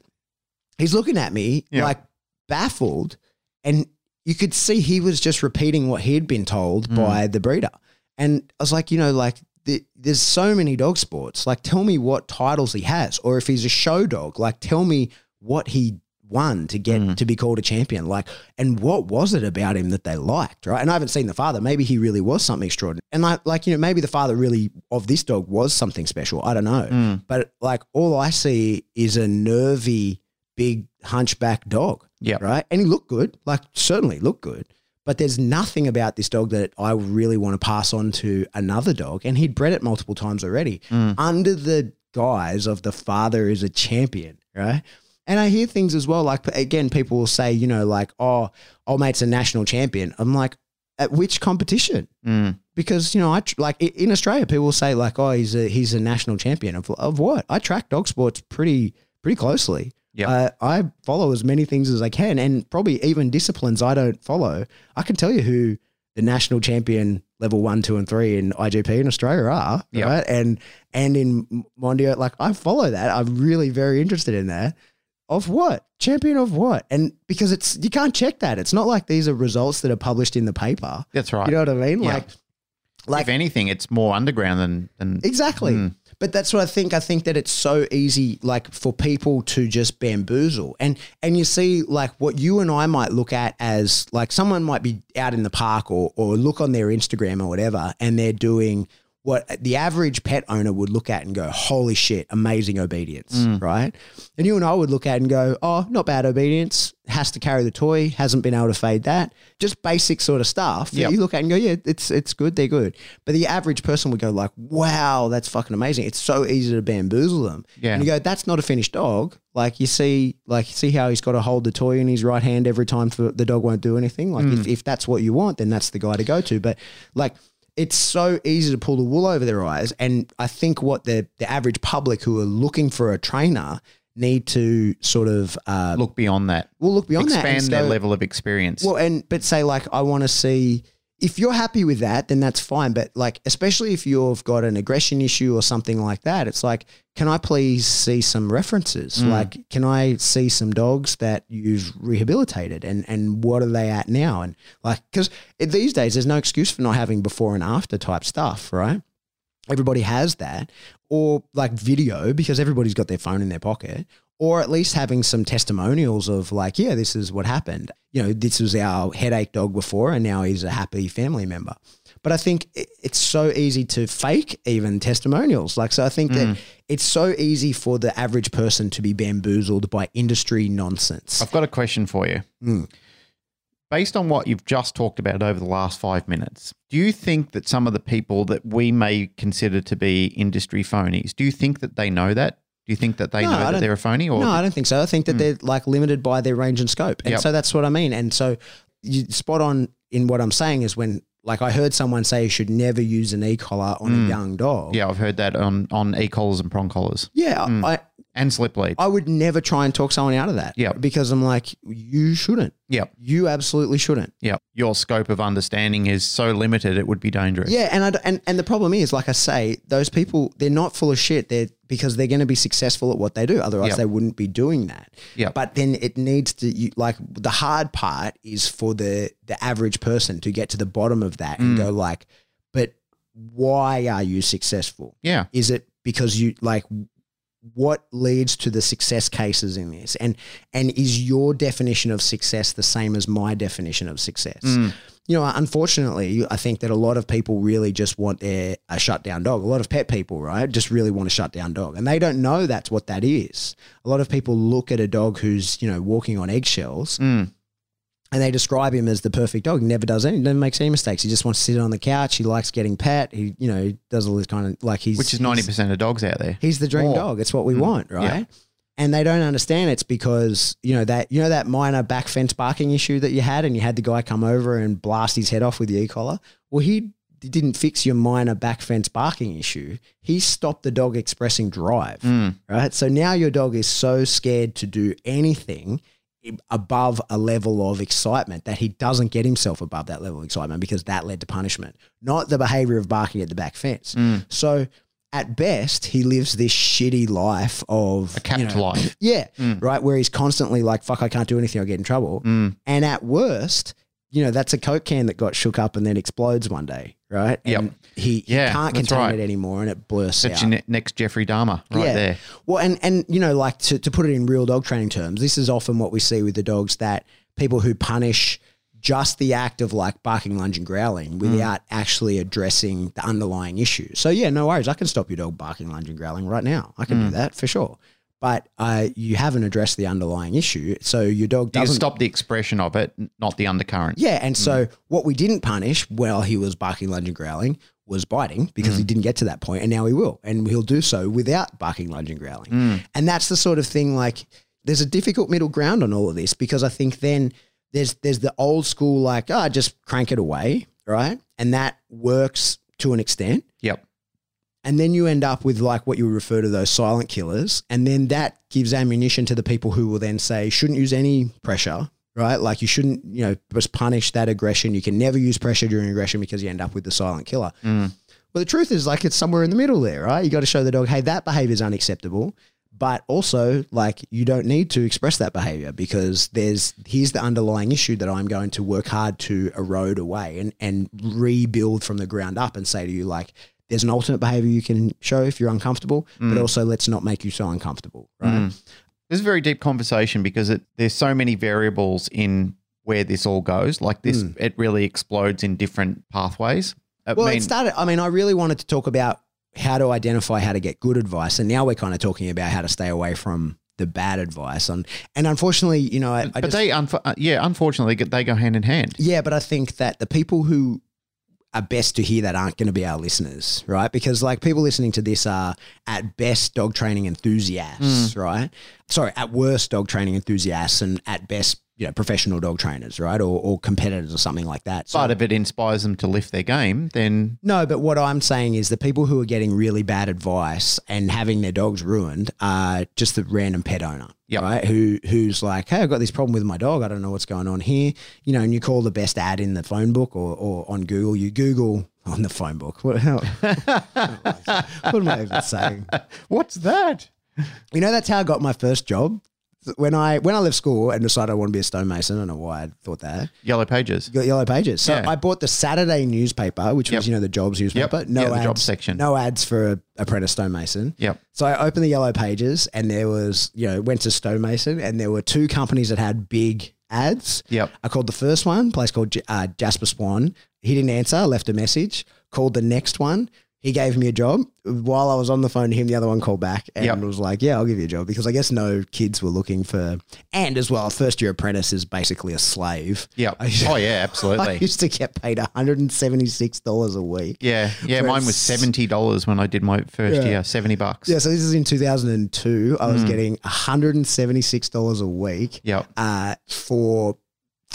he's looking at me Yeah. like baffled and you could see he was just repeating what he'd been told Mm. by the breeder. And I was like, you know, like the, there's so many dog sports. Like, tell me what titles he has, or if he's a show dog, like, tell me what he won to get Mm. to be called a champion. Like, and what was it about him that they liked, right? And I haven't seen the father. Maybe he really was something extraordinary. And like, like you know, maybe the father really of this dog was something special. I don't know. Mm. But like, all I see is a nervy, big hunchback dog Yeah. right? And he looked good, like certainly looked good. But there's nothing about this dog that I really want to pass on to another dog. And he'd bred it multiple times already Mm. under the guise of the father is a champion, right? And I hear things as well, like again, people will say, you know, like, oh, oh, mate's a national champion. I'm like, at which competition? Mm. Because you know, I tr- like in Australia, people will say like, oh, he's a he's a national champion of of what? I track dog sports pretty pretty closely. Yeah, Uh, I follow as many things as I can, and probably even disciplines I don't follow. I can tell you who the national champion level one, two, and three in IGP in Australia are, Yep. right? And and in Mondio, like I follow that. I'm really very interested in that. Of what? Champion of what? And because it's you can't check that. It's not like these are results that are published in the paper. That's right. You know what I mean? Yeah. Like, like if anything, it's more underground than than Exactly. Mm. But that's what I think. I think that it's so easy, like for people to just bamboozle, and and you see, like what you and I might look at as like someone might be out in the park or or look on their Instagram or whatever, and they're doing what the average pet owner would look at and go, "Holy shit, amazing obedience!" Mm. Right? And you and I would look at and go, "Oh, not bad obedience. Has to carry the toy. Hasn't been able to fade that. Just basic sort of stuff." Yep. You look at and go, "Yeah, it's it's good. They're good." But the average person would go like, "Wow, that's fucking amazing. It's so easy to bamboozle them." Yeah. And you go, "That's not a finished dog." Like you see, like you see how he's got to hold the toy in his right hand every time for the dog won't do anything. Like if, mm. if that's what you want, then that's the guy to go to. But like it's so easy to pull the wool over their eyes. And I think what the the average public who are looking for a trainer need to sort of uh, look beyond that. well look beyond that Expand their go- level of experience. well, and but say like I want to see if you're happy with that, then that's fine. But like, especially if you've got an aggression issue or something like that, it's like, can I please see some references? Mm. Like, can I see some dogs that you've rehabilitated and and what are they at now? And like, because these days there's no excuse for not having before and after type stuff, right? Everybody has that, or like video because everybody's got their phone in their pocket, or at least having some testimonials of like, yeah, this is what happened. You know, this was our headache dog before, and now he's a happy family member. But I think it's so easy to fake even testimonials. Like, so I think that it's so easy for the average person to be bamboozled by industry nonsense. I've got a question for you. Mm. Based on what you've just talked about over the last five minutes, do you think that some of the people that we may consider to be industry phonies, do you think that they know that? Do you think that they No, know that they're a phony? Or No, I don't think so. I think that hmm. they're like limited by their range and scope. And Yep. so that's what I mean. And so you spot on in what I'm saying is when like I heard someone say you should never use an e-collar on a hmm. young dog. yeah, I've heard that on on e collars and prong collars Yeah. Hmm. I, and slip leads. I would never try and talk someone out of that. Yep. Because I'm like, you shouldn't. Yeah. You absolutely shouldn't. Yeah, your scope of understanding is so limited; it would be dangerous. Yeah, and I, and and the problem is, like I say, those people they're not full of shit. They're because they're going to be successful at what they do. Otherwise, Yep. they wouldn't be doing that. Yep. But then it needs to you, like the hard part is for the the average person to get to the bottom of that Mm. and go like, but why are you successful? yeah, Is it because you like what leads to the success cases in this? And and is your definition of success the same as my definition of success? You know, unfortunately, I think that a lot of people really just want their a shut down dog. A lot of pet people, right, just really want a shut down dog, and they don't know that's what that is. A lot of people look at a dog who's you know walking on eggshells, Mm. And they describe him as the perfect dog. He never does any, never makes any mistakes. He just wants to sit on the couch. He likes getting pet. He, you know, he does all this kind of like he's which is ninety percent of dogs out there. He's the dream More. dog. It's what we want, right? Yeah. And they don't understand it's because you know that you know that minor back fence barking issue that you had, and you had the guy come over and blast his head off with the e collar. Well, he didn't fix your minor back fence barking issue. He stopped the dog expressing drive, Mm. right? So now your dog is so scared to do anything above a level of excitement that he doesn't get himself above that level of excitement because that led to punishment, not the behavior of barking at the back fence. Mm. So at best, he lives this shitty life of A capped you know, life. Yeah, Mm. right. Where he's constantly like, "Fuck, I can't do anything. I'll get in trouble." Mm. And at worst, you know, that's a coke can that got shook up and then explodes one day, right? Yep. And he, he Yeah, can't contain right. it anymore, and it bursts That's out. your ne- next Jeffrey Dahmer right Yeah. there. Well, and and you know, like to, to put it in real dog training terms, this is often what we see with the dogs that people who punish just the act of like barking, lunging, growling mm. without actually addressing the underlying issue. So yeah, no worries. I can stop your dog barking, lunging, growling right now. I can do mm. that for sure. But uh, you haven't addressed the underlying issue, so your dog doesn't stop the expression of it, not the undercurrent. yeah, and so what we didn't punish while he was barking, lunging, growling was biting because he didn't get to that point, and now he will, and he'll do so without barking, lunging, growling. And that's the sort of thing. Like, there's a difficult middle ground on all of this because I think then there's there's the old school like, ah, just crank it away, right? And that works to an extent. Yep. And then you end up with like what you would refer to those silent killers. And then that gives ammunition to the people who will then say, shouldn't use any pressure, right? Like you shouldn't, you know, just punish that aggression. You can never use pressure during aggression because you end up with the silent killer. Mm. Well, the truth is like it's somewhere in the middle there, right? You got to show the dog, hey, that behavior is unacceptable. But also, like, you don't need to express that behavior because there's here's the underlying issue that I'm going to work hard to erode away and, and rebuild from the ground up and say to you, like, there's an alternate behavior you can show if you're uncomfortable, but also let's not make you so uncomfortable, right? Mm. This is a very deep conversation because it, there's so many variables in where this all goes. Like this, Mm. it really explodes in different pathways. I Well, mean, it started. I mean, I really wanted to talk about how to identify how to get good advice, and now we're kind of talking about how to stay away from the bad advice. And and unfortunately, you know, I, I but just, they, unfo- uh, yeah, unfortunately, they go hand in hand. yeah, but I think that the people who are best to hear that aren't going to be our listeners, right? Because like people listening to this are at best dog training enthusiasts, mm. right? Sorry, at worst dog training enthusiasts, and at best, you know, professional dog trainers, right, or, or competitors or something like that. So, But if it inspires them to lift their game, then No, but what I'm saying is the people who are getting really bad advice and having their dogs ruined are just the random pet owner, Yep. right? Who who's like, hey, I've got this problem with my dog. I don't know what's going on here. You know, and you call the best ad in the phone book or, or on Google. You Google on the phone book. What, how, what am I even saying? what's that? You know, that's how I got my first job. When I when I left school and decided I want to be a stonemason, I don't know why I thought that. Yellow pages. Yellow Pages. So Yeah. I bought the Saturday newspaper, which Yep. was you know the jobs newspaper. Yep. No Yeah, ads, jobs section. No ads for a apprentice stonemason. Yep. So I opened the Yellow Pages, and there was you know went to stonemason, and there were two companies that had big ads. Yep. I called the first one, place called J- uh, Jasper Swan. He didn't answer, left a message. Called the next one. He gave me a job. While I was on the phone to him, the other one called back and Yep. was like, Yeah, I'll give you a job because I guess no kids were looking for. And as well, a first year apprentice is basically a slave. I used- Oh yeah, absolutely. I used to get paid $176 a week. Yeah, yeah. Mine was seventy dollars when I did my first Yeah. year. Seventy bucks. Yeah, so this is in 2002. I Mm. was getting $176 a week Yep. uh, for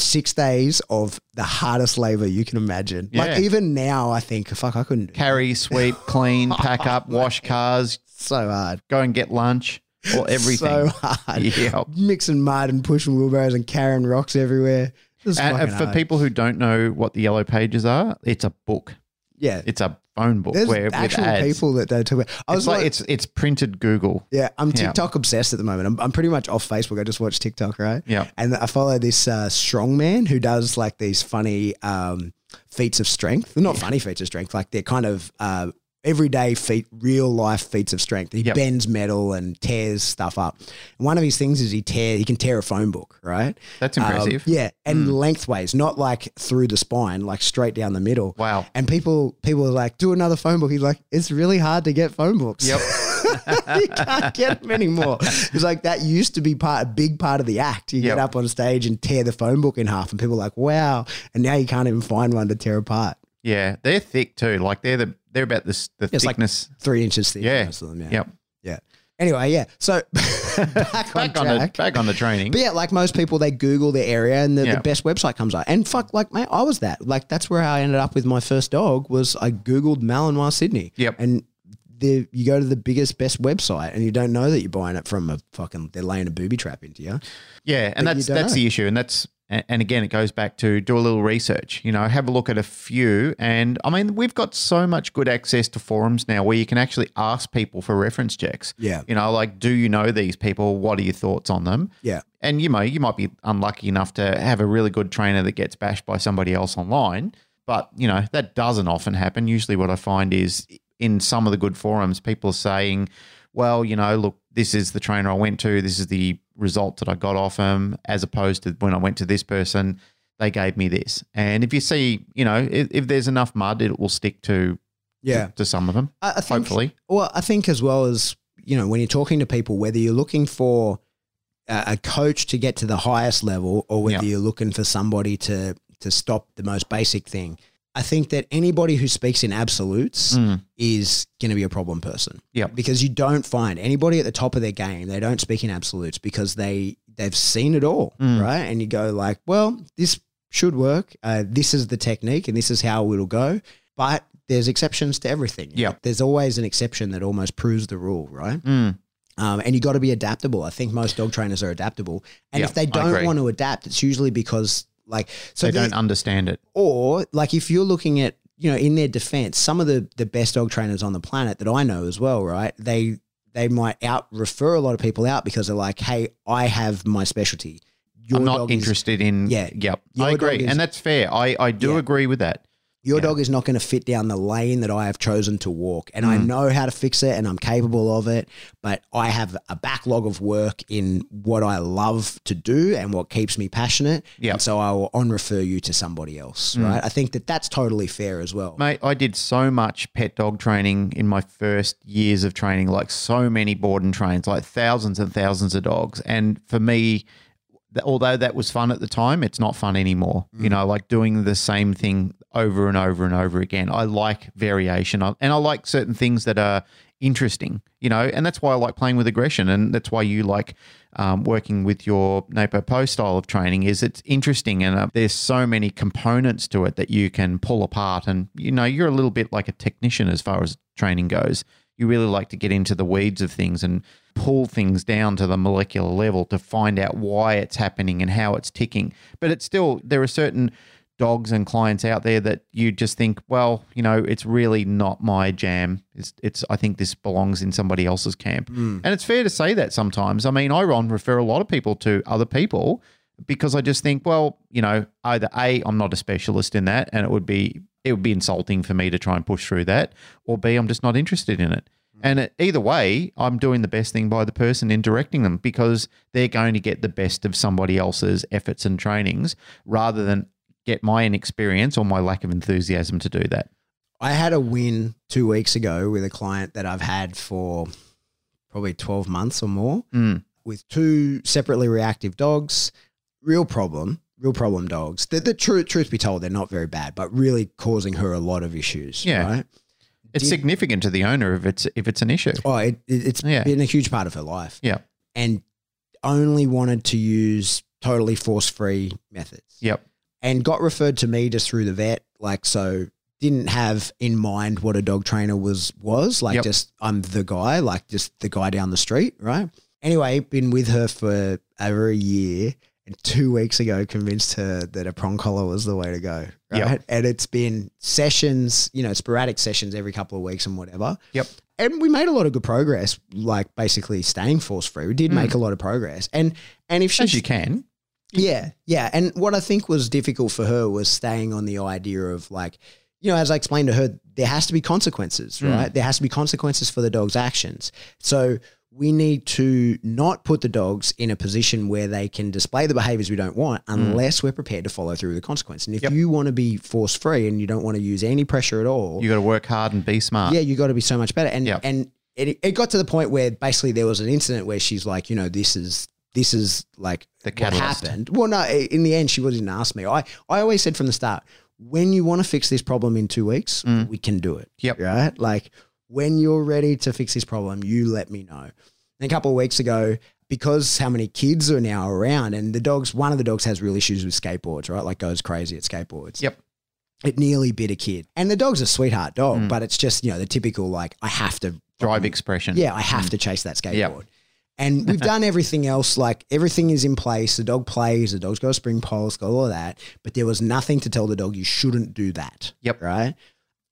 six days of the hardest labor you can imagine. Like even now, I think, fuck, I couldn't Carry, sweep, clean, pack up, wash cars, so hard. go and get lunch, or everything. So hard. Yep. Mixing mud and pushing wheelbarrows and carrying rocks everywhere. And for hard. people who don't know what the yellow pages are, it's a book. yeah, It's a phone book there's where actual people that they talk about. I was like like, it's it's printed Google. yeah, I'm Yeah. TikTok obsessed at the moment. I'm, I'm pretty much off Facebook. I just watch TikTok, right? Yeah. And I follow this uh, strong man who does like these funny um, feats of strength. They're not funny feats of strength, like they're kind of uh, everyday feat, real life feats of strength. He Yep. bends metal and tears stuff up. And one of his things is he tear he can tear a phone book, right? That's Um, impressive. Hmm. yeah, and lengthways, not like through the spine, like straight down the middle. Wow. And people people are like, do another phone book. He's like, it's really hard to get phone books. Yep. you can't get them anymore. It's like that used to be part a big part of the act. You Yep. get up on stage and tear the phone book in half, and people are like, wow. And now you can't even find one to tear apart. Yeah, they're thick too. Like they're the they're about this the It's like- thickness. Three inches thick. Yeah. most of them, yeah. Yep. Yeah. Anyway, yeah. So back, on Back on the back on the training. But yeah, like most people, they Google the area and the, Yeah. the best website comes up. And fuck, like, mate, I was that. Like, that's where I ended up with my first dog. Was I Googled Malinois Sydney? Yep. And the you go to the biggest, best website, and you don't know that you're buying it from a fucking. They're laying a booby trap into you. Yeah, and But that's that's know. the issue, and that's and and again it goes back to do a little research. You know, have a look at a few, and I mean we've got so much good access to forums now where you can actually ask people for reference checks. Yeah. You know, like do you know these people? What are your thoughts on them? Yeah. And you know, you might be unlucky enough to have a really good trainer that gets bashed by somebody else online, but you know that doesn't often happen. Usually, what I find is in some of the good forums, people are saying, "Well, you know, look, this is the trainer I went to. This is the result that I got off him, as opposed to when I went to this person, they gave me this." And if you see, you know, if, if there's enough mud, it will stick to Yeah. to some of them. I, I think, Hopefully, Well, I think as well as you know, when you're talking to people, whether you're looking for a, coach to get to the highest level, or whether you're looking for somebody to to stop the most basic thing, I think that anybody who speaks in absolutes Mm. is going to be a problem person. Yep. because you don't find anybody at the top of their game. They don't speak in absolutes because they they've seen it all, Mm. right? And you go like, well, this should work. Uh, this is the technique, and this is how it'll go. But there's exceptions to everything. Yeah. There's always an exception that almost proves the rule, right? Mm. Um, and you got to be adaptable. I think most dog trainers are adaptable. And Yep, if they don't want to adapt, it's usually because like so they don't understand it. or like if you're looking at you know in their defense some of the the best dog trainers on the planet that i know as well right they they might out refer a lot of people out because they're like hey i have my specialty Your I'm not dog is- interested in. Yeah. Yep. I agree, is- and that's fair. I I do Yeah. agree with that. Your Yeah. dog is not going to fit down the lane that I have chosen to walk. And I mm. know how to fix it and I'm capable of it, but I have a backlog of work in what I love to do and what keeps me passionate. Yep. And so I will on refer you to somebody else, mm. right? I think that that's totally fair as well. Mate, I did so much pet dog training in my first years of training, like so many board and trains, like thousands and thousands of dogs. And for me, although that was fun at the time, it's not fun anymore. You mm. know, like doing the same thing over and over and over again. I like variation and I like certain things that are interesting, you know, and that's why I like playing with aggression. And that's why you like um, working with your NePoPo style of training is it's interesting and uh, there's so many components to it that you can pull apart. And, you know, you're a little bit like a technician as far as training goes. You really like to get into the weeds of things and pull things down to the molecular level to find out why it's happening and how it's ticking. But it's still, there are certain dogs and clients out there that you just think, well, you know, it's really not my jam. It's, it's I think this belongs in somebody else's camp. Hmm. And it's fair to say that sometimes. I mean, I on refer a lot of people to other people because I just think, well, you know, either A, I'm not a specialist in that and it would be it would be insulting for me to try and push through that, or B, I'm just not interested in it. Hmm. And it, either way, I'm doing the best thing by the person in directing them because they're going to get the best of somebody else's efforts and trainings rather than get my inexperience or my lack of enthusiasm to do that. I had a win two weeks ago with a client that I've had for probably 12 months or more Mm. with two separately reactive dogs. Real problem, real problem dogs. The, the truth, truth be told, they're not very bad, but really causing her a lot of issues. Yeah. Right? It's Did- significant to the owner if it's if it's an issue. Oh, it, it's Yeah. been a huge part of her life. Yeah. And only wanted to use totally force free methods. Yep. And got referred to me just through the vet. Like, so didn't have in mind what a dog trainer was was like. Yep. Just I'm the guy, like just the guy down the street, right? Anyway, been with her for over a year, and two weeks ago convinced her that a prong collar was the way to go. Right, Yep. and it's been sessions, you know, sporadic sessions every couple of weeks and whatever. Yep. And we made a lot of good progress, like basically staying force free. We did Mm. make a lot of progress, and and if she As you can. Yeah, yeah. And what I think was difficult for her was staying on the idea of like, you know, as I explained to her, there has to be consequences, Mm. right? There has to be consequences for the dog's actions. So we need to not put the dogs in a position where they can display the behaviors we don't want unless we're prepared to follow through the consequence. And if Mm. Yep. you want to be force free and you don't want to use any pressure at all, You got to work hard and be smart. yeah, you got to be so much better. And Yep. and it, it got to the point where basically there was an incident where she's like, you know, this is this is like The what happened. Well, no, in the end, she didn't ask me. I I always said from the start, when you want to fix this problem in two weeks, Mm. we can do it. Yep. Right. Like when you're ready to fix this problem, you let me know. And a couple of weeks ago. Because how many kids are now around, and the dogs, one of the dogs has real issues with skateboards, right? Like goes crazy at skateboards Yep. it nearly bit a kid. And the dog's a sweetheart dog, Mm. but it's just, you know, the typical like I have to Drive expression. Yeah, I have to chase that skateboard. Yep. And we've done everything else, like everything is in place. The dog plays, the dog's got a spring pulse, got all of that. But there was nothing to tell the dog you shouldn't do that. Yep. Right.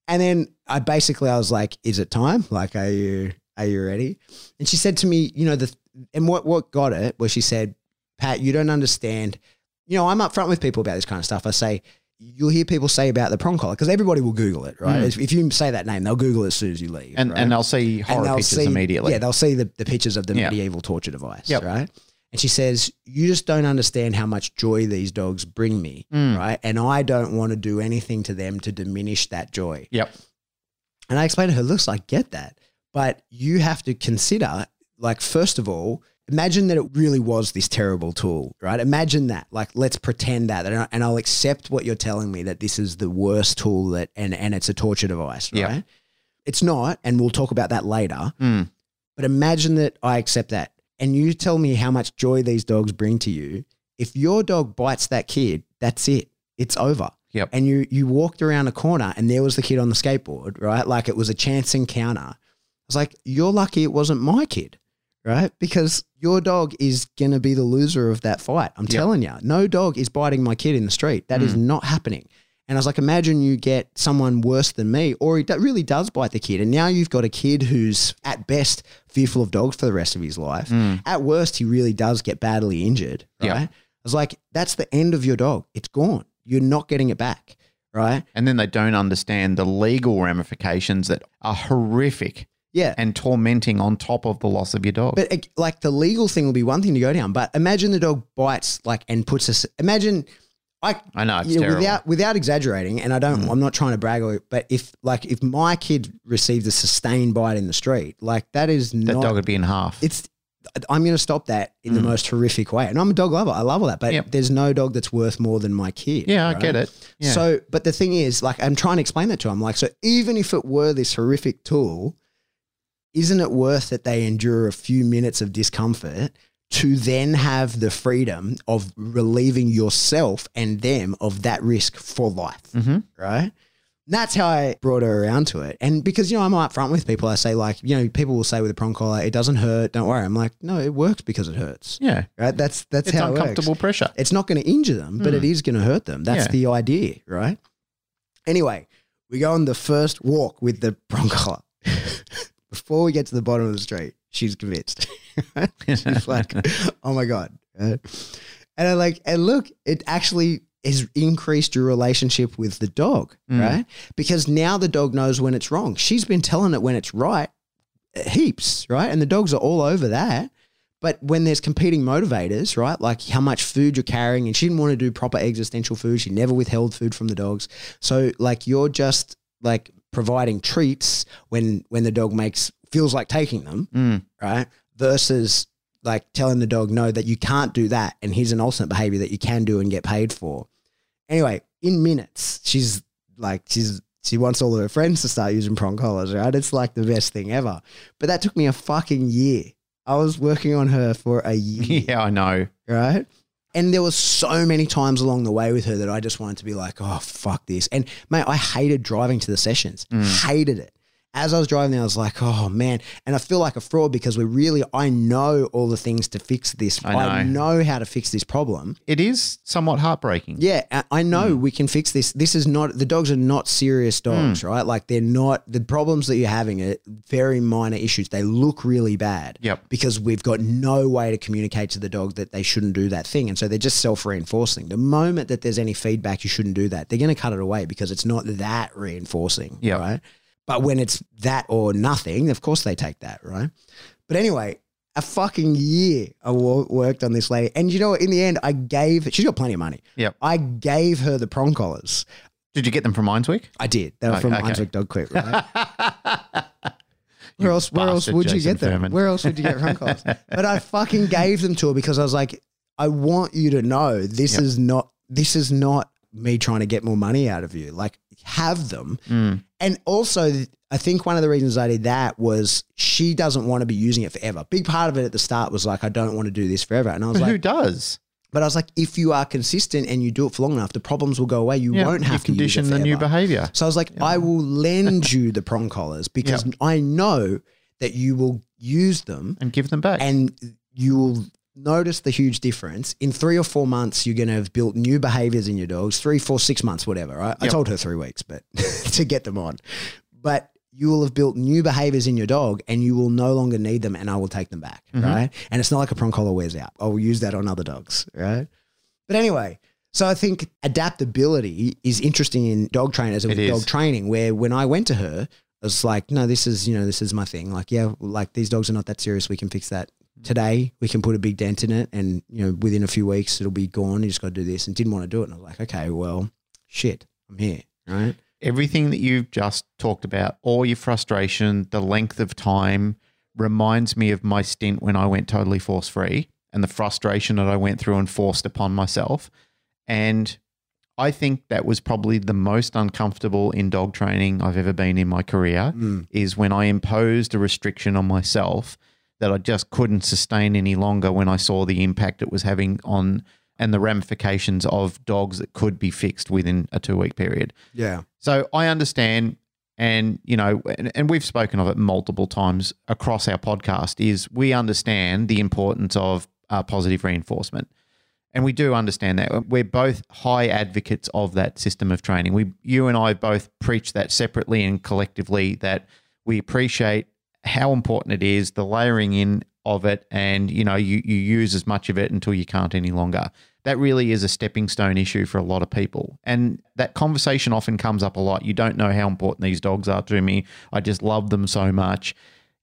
And then I basically I was like, is it time? Like, are you are you ready? And she said to me, you know, the and what what got it was she said, Pat, you don't understand. You know, I'm upfront with people about this kind of stuff. I say, you'll hear people say about the prong collar because everybody will Google it, right? Mm. If, if you say that name, they'll Google it as soon as you leave. And right? and they'll see horror they'll pictures see, immediately. Yeah, they'll see the, the pictures of the Yeah. medieval torture device, Yep. right? And she says, You just don't understand how much joy these dogs bring me, Mm. right? And I don't want to do anything to them to diminish that joy. Yep. And I explained to her, Looks, I get that. But you have to consider, like, first of all, imagine that it really was this terrible tool, right? Imagine that. Like, let's pretend that. And I- And I'll accept what you're telling me that this is the worst tool that, and, and it's a torture device, right? It's not. And we'll talk about that later. Mm. But imagine that I accept that. And you tell me how much joy these dogs bring to you. If your dog bites that kid, that's it. It's over. Yep. And you you walked around a corner and there was the kid on the skateboard, right? Like it was a chance encounter. I was like, you're lucky it wasn't my kid, right? Because your dog is gonna be the loser of that fight. I'm Yep. telling you, no dog is biting my kid in the street. That is Mm. not happening. And I was like, imagine you get someone worse than me, or he really does bite the kid. And now you've got a kid who's at best fearful of dogs for the rest of his life. Mm. At worst, he really does get badly injured. Right. Yeah. I was like, that's the end of your dog. It's gone. You're not getting it back. Right. And then they don't understand the legal ramifications that are horrific Yeah. and tormenting on top of the loss of your dog. But like the legal thing will be one thing to go down, but imagine the dog bites like and puts us. Imagine, I I know you know, without without exaggerating, and I don't. Mm. I'm not trying to brag, or, but if like if my kid received a sustained bite in the street, like that is that not. dog would be in half. it's. I'm going to stop that in the Mm. most horrific way, and I'm a dog lover. I love all that, but Yep. there's no dog that's worth more than my kid. yeah, I get it. Yeah. So, but the thing is, like, I'm trying to explain that to him. Like, so even if it were this horrific tool, isn't it worth that they endure a few minutes of discomfort to then have the freedom of relieving yourself and them of that risk for life? Mhm. Right. And that's how I brought her around to it. And because, you know, I'm upfront with people, I say, like, you know, people will say with a prong collar, it doesn't hurt. Don't worry. I'm like, no, it works because it hurts. yeah. Right. That's, that's It's how it uncomfortable pressure. it's not going to injure them, but Mm. it is going to hurt them. That's Yeah. the idea, right? Anyway, we go on the first walk with the prong collar. Before we get to the bottom of the street, she's convinced. she's like, "Oh my god!" And I like, and look, it actually has increased your relationship with the dog, Mm. right? Because now the dog knows when it's wrong. She's been telling it when it's right heaps, right? And the dogs are all over that. But when there's competing motivators, right, like how much food you're carrying, and she didn't want to do proper existential food. She never withheld food from the dogs. So like you're just like providing treats when when the dog makes feels like taking them, Mm. right? Versus like telling the dog no that you can't do that, and here's an alternate behavior that you can do and get paid for. Anyway, in minutes, she's like she's she wants all of her friends to start using prong collars, right? It's like the best thing ever. But that took me a fucking year. I was working on her for a year, Yeah, I know. right? And there was so many times along the way with her that I just wanted to be like, oh fuck this. And mate, I hated driving to the sessions. Mm. Hated it. As I was driving there, I was like, oh man. And I feel like a fraud because we really I know all the things to fix this. I know how to fix this problem. It is somewhat heartbreaking. Yeah, I- I know Hmm. we can fix this. This is not the dogs are not serious dogs, right? Like they're not the problems that you're having are very minor issues. They look really bad. Yep. Because we've got no way to communicate to the dog that they shouldn't do that thing. And so they're just self-reinforcing. The moment that there's any feedback you shouldn't do that, they're going to cut it away because it's not that reinforcing, Yep. right? But when it's that or nothing, of course they take that, right? But anyway, a fucking year I worked on this lady. And you know what? In the end, I gave, she's got plenty of money. Yep. I gave her the prong collars. Did you get them from Mindswick? I did. They were Okay, from okay. Brunswick Dog Quit, right? Where else? Where else would you get them? Furman. Where else would you get prong collars? But I fucking gave them to her because I was like, I want you to know this Yep. is not. This is not me trying to get more money out of you. Like, have them. Mm. And also, I think one of the reasons I did that was she doesn't want to be using it forever. Big part of it at the start was like, I don't want to do this forever. And I was But who does? but I was like, if you are consistent and you do it for long enough, the problems will go away. You Yeah, won't have to condition the new behavior. So I was like, I will lend you the prong collars because I know that you will use them and give them back. and you will notice the huge difference. In three or four months, you're going to have built new behaviors in your dogs. Three, four, six months, whatever. Right? I told her three weeks, but to get them on. But you will have built new behaviors in your dog and you will no longer need them and I will take them back. Mm-hmm. Right. And it's not like a prong collar wears out. I will use that on other dogs. Right. But anyway, so I think adaptability is interesting in dog trainers and dog training, where when I went to her, I was like, no, this is, you know, this is my thing. Like, yeah, like these dogs are not that serious. We can fix that today. We can put a big dent in it and, you know, within a few weeks it'll be gone. You just got to do this and didn't want to do it. And I was like, okay, well, shit, I'm here. Right. Everything that you've just talked about, all your frustration, the length of time, reminds me of my stint when I went totally force free and the frustration that I went through and forced upon myself. And I think that was probably the most uncomfortable in dog training I've ever been in my career Mm. is when I imposed a restriction on myself that I just couldn't sustain any longer when I saw the impact it was having on and the ramifications of dogs that could be fixed within a two week period. Yeah. So I understand, and you know, and, and we've spoken of it multiple times across our podcast. Is we understand the importance of uh, positive reinforcement, and we do understand that. We're both high advocates of that system of training. We, you and I, both preach that separately and collectively. That we appreciate how important it is, the layering in of it, and you know, you you use as much of it until you can't any longer that really is a stepping stone issue for a lot of people. And that conversation often comes up a lot. You don't know how important these dogs are to me. I just love them so much.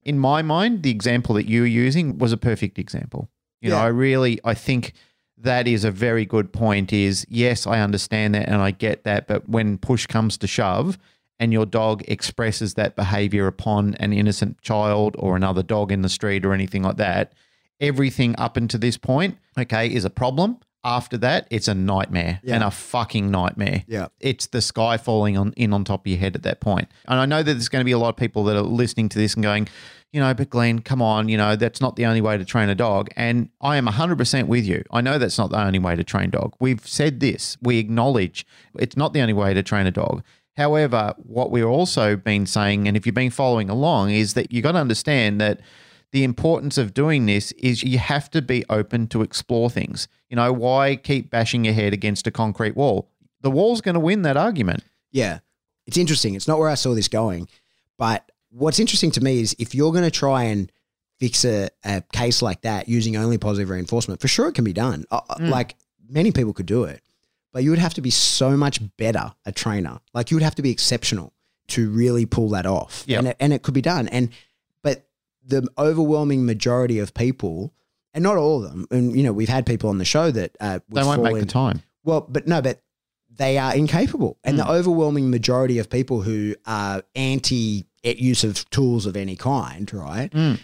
In my mind, the example that you were using was a perfect example. You know, I really I think that is a very good point is yes, I understand that and I get that, but when push comes to shove and your dog expresses that behavior upon an innocent child or another dog in the street or anything like that, everything up until this point, okay, is a problem. After that, it's a nightmare Yeah. and a fucking nightmare. Yeah. It's the sky falling on in on top of your head at that point. And I know that there's going to be a lot of people that are listening to this and going, you know, but Glenn, come on, you know, that's not the only way to train a dog. And I am 100% with you. I know that's not the only way to train a dog. We've said this. We acknowledge it's not the only way to train a dog. However, what we've also been saying, and if you've been following along, is that you've got to understand that the importance of doing this is you have to be open to explore things. You know, why keep bashing your head against a concrete wall? The wall's going to win that argument. Yeah. It's interesting. It's not where I saw this going. But what's interesting to me is if you're going to try and fix a, a case like that using only positive reinforcement, for sure it can be done. Uh, uh, Mm. Like many people could do it, but you would have to be so much better a trainer. Like you would have to be exceptional to really pull that off. Yep. And, it, and it could be done. And, but the overwhelming majority of people, and not all of them, and you know, we've had people on the show that uh, They won't make the time. well, but no, but they are incapable. And Hmm. the overwhelming majority of people who are anti use of tools of any kind, right, Mm.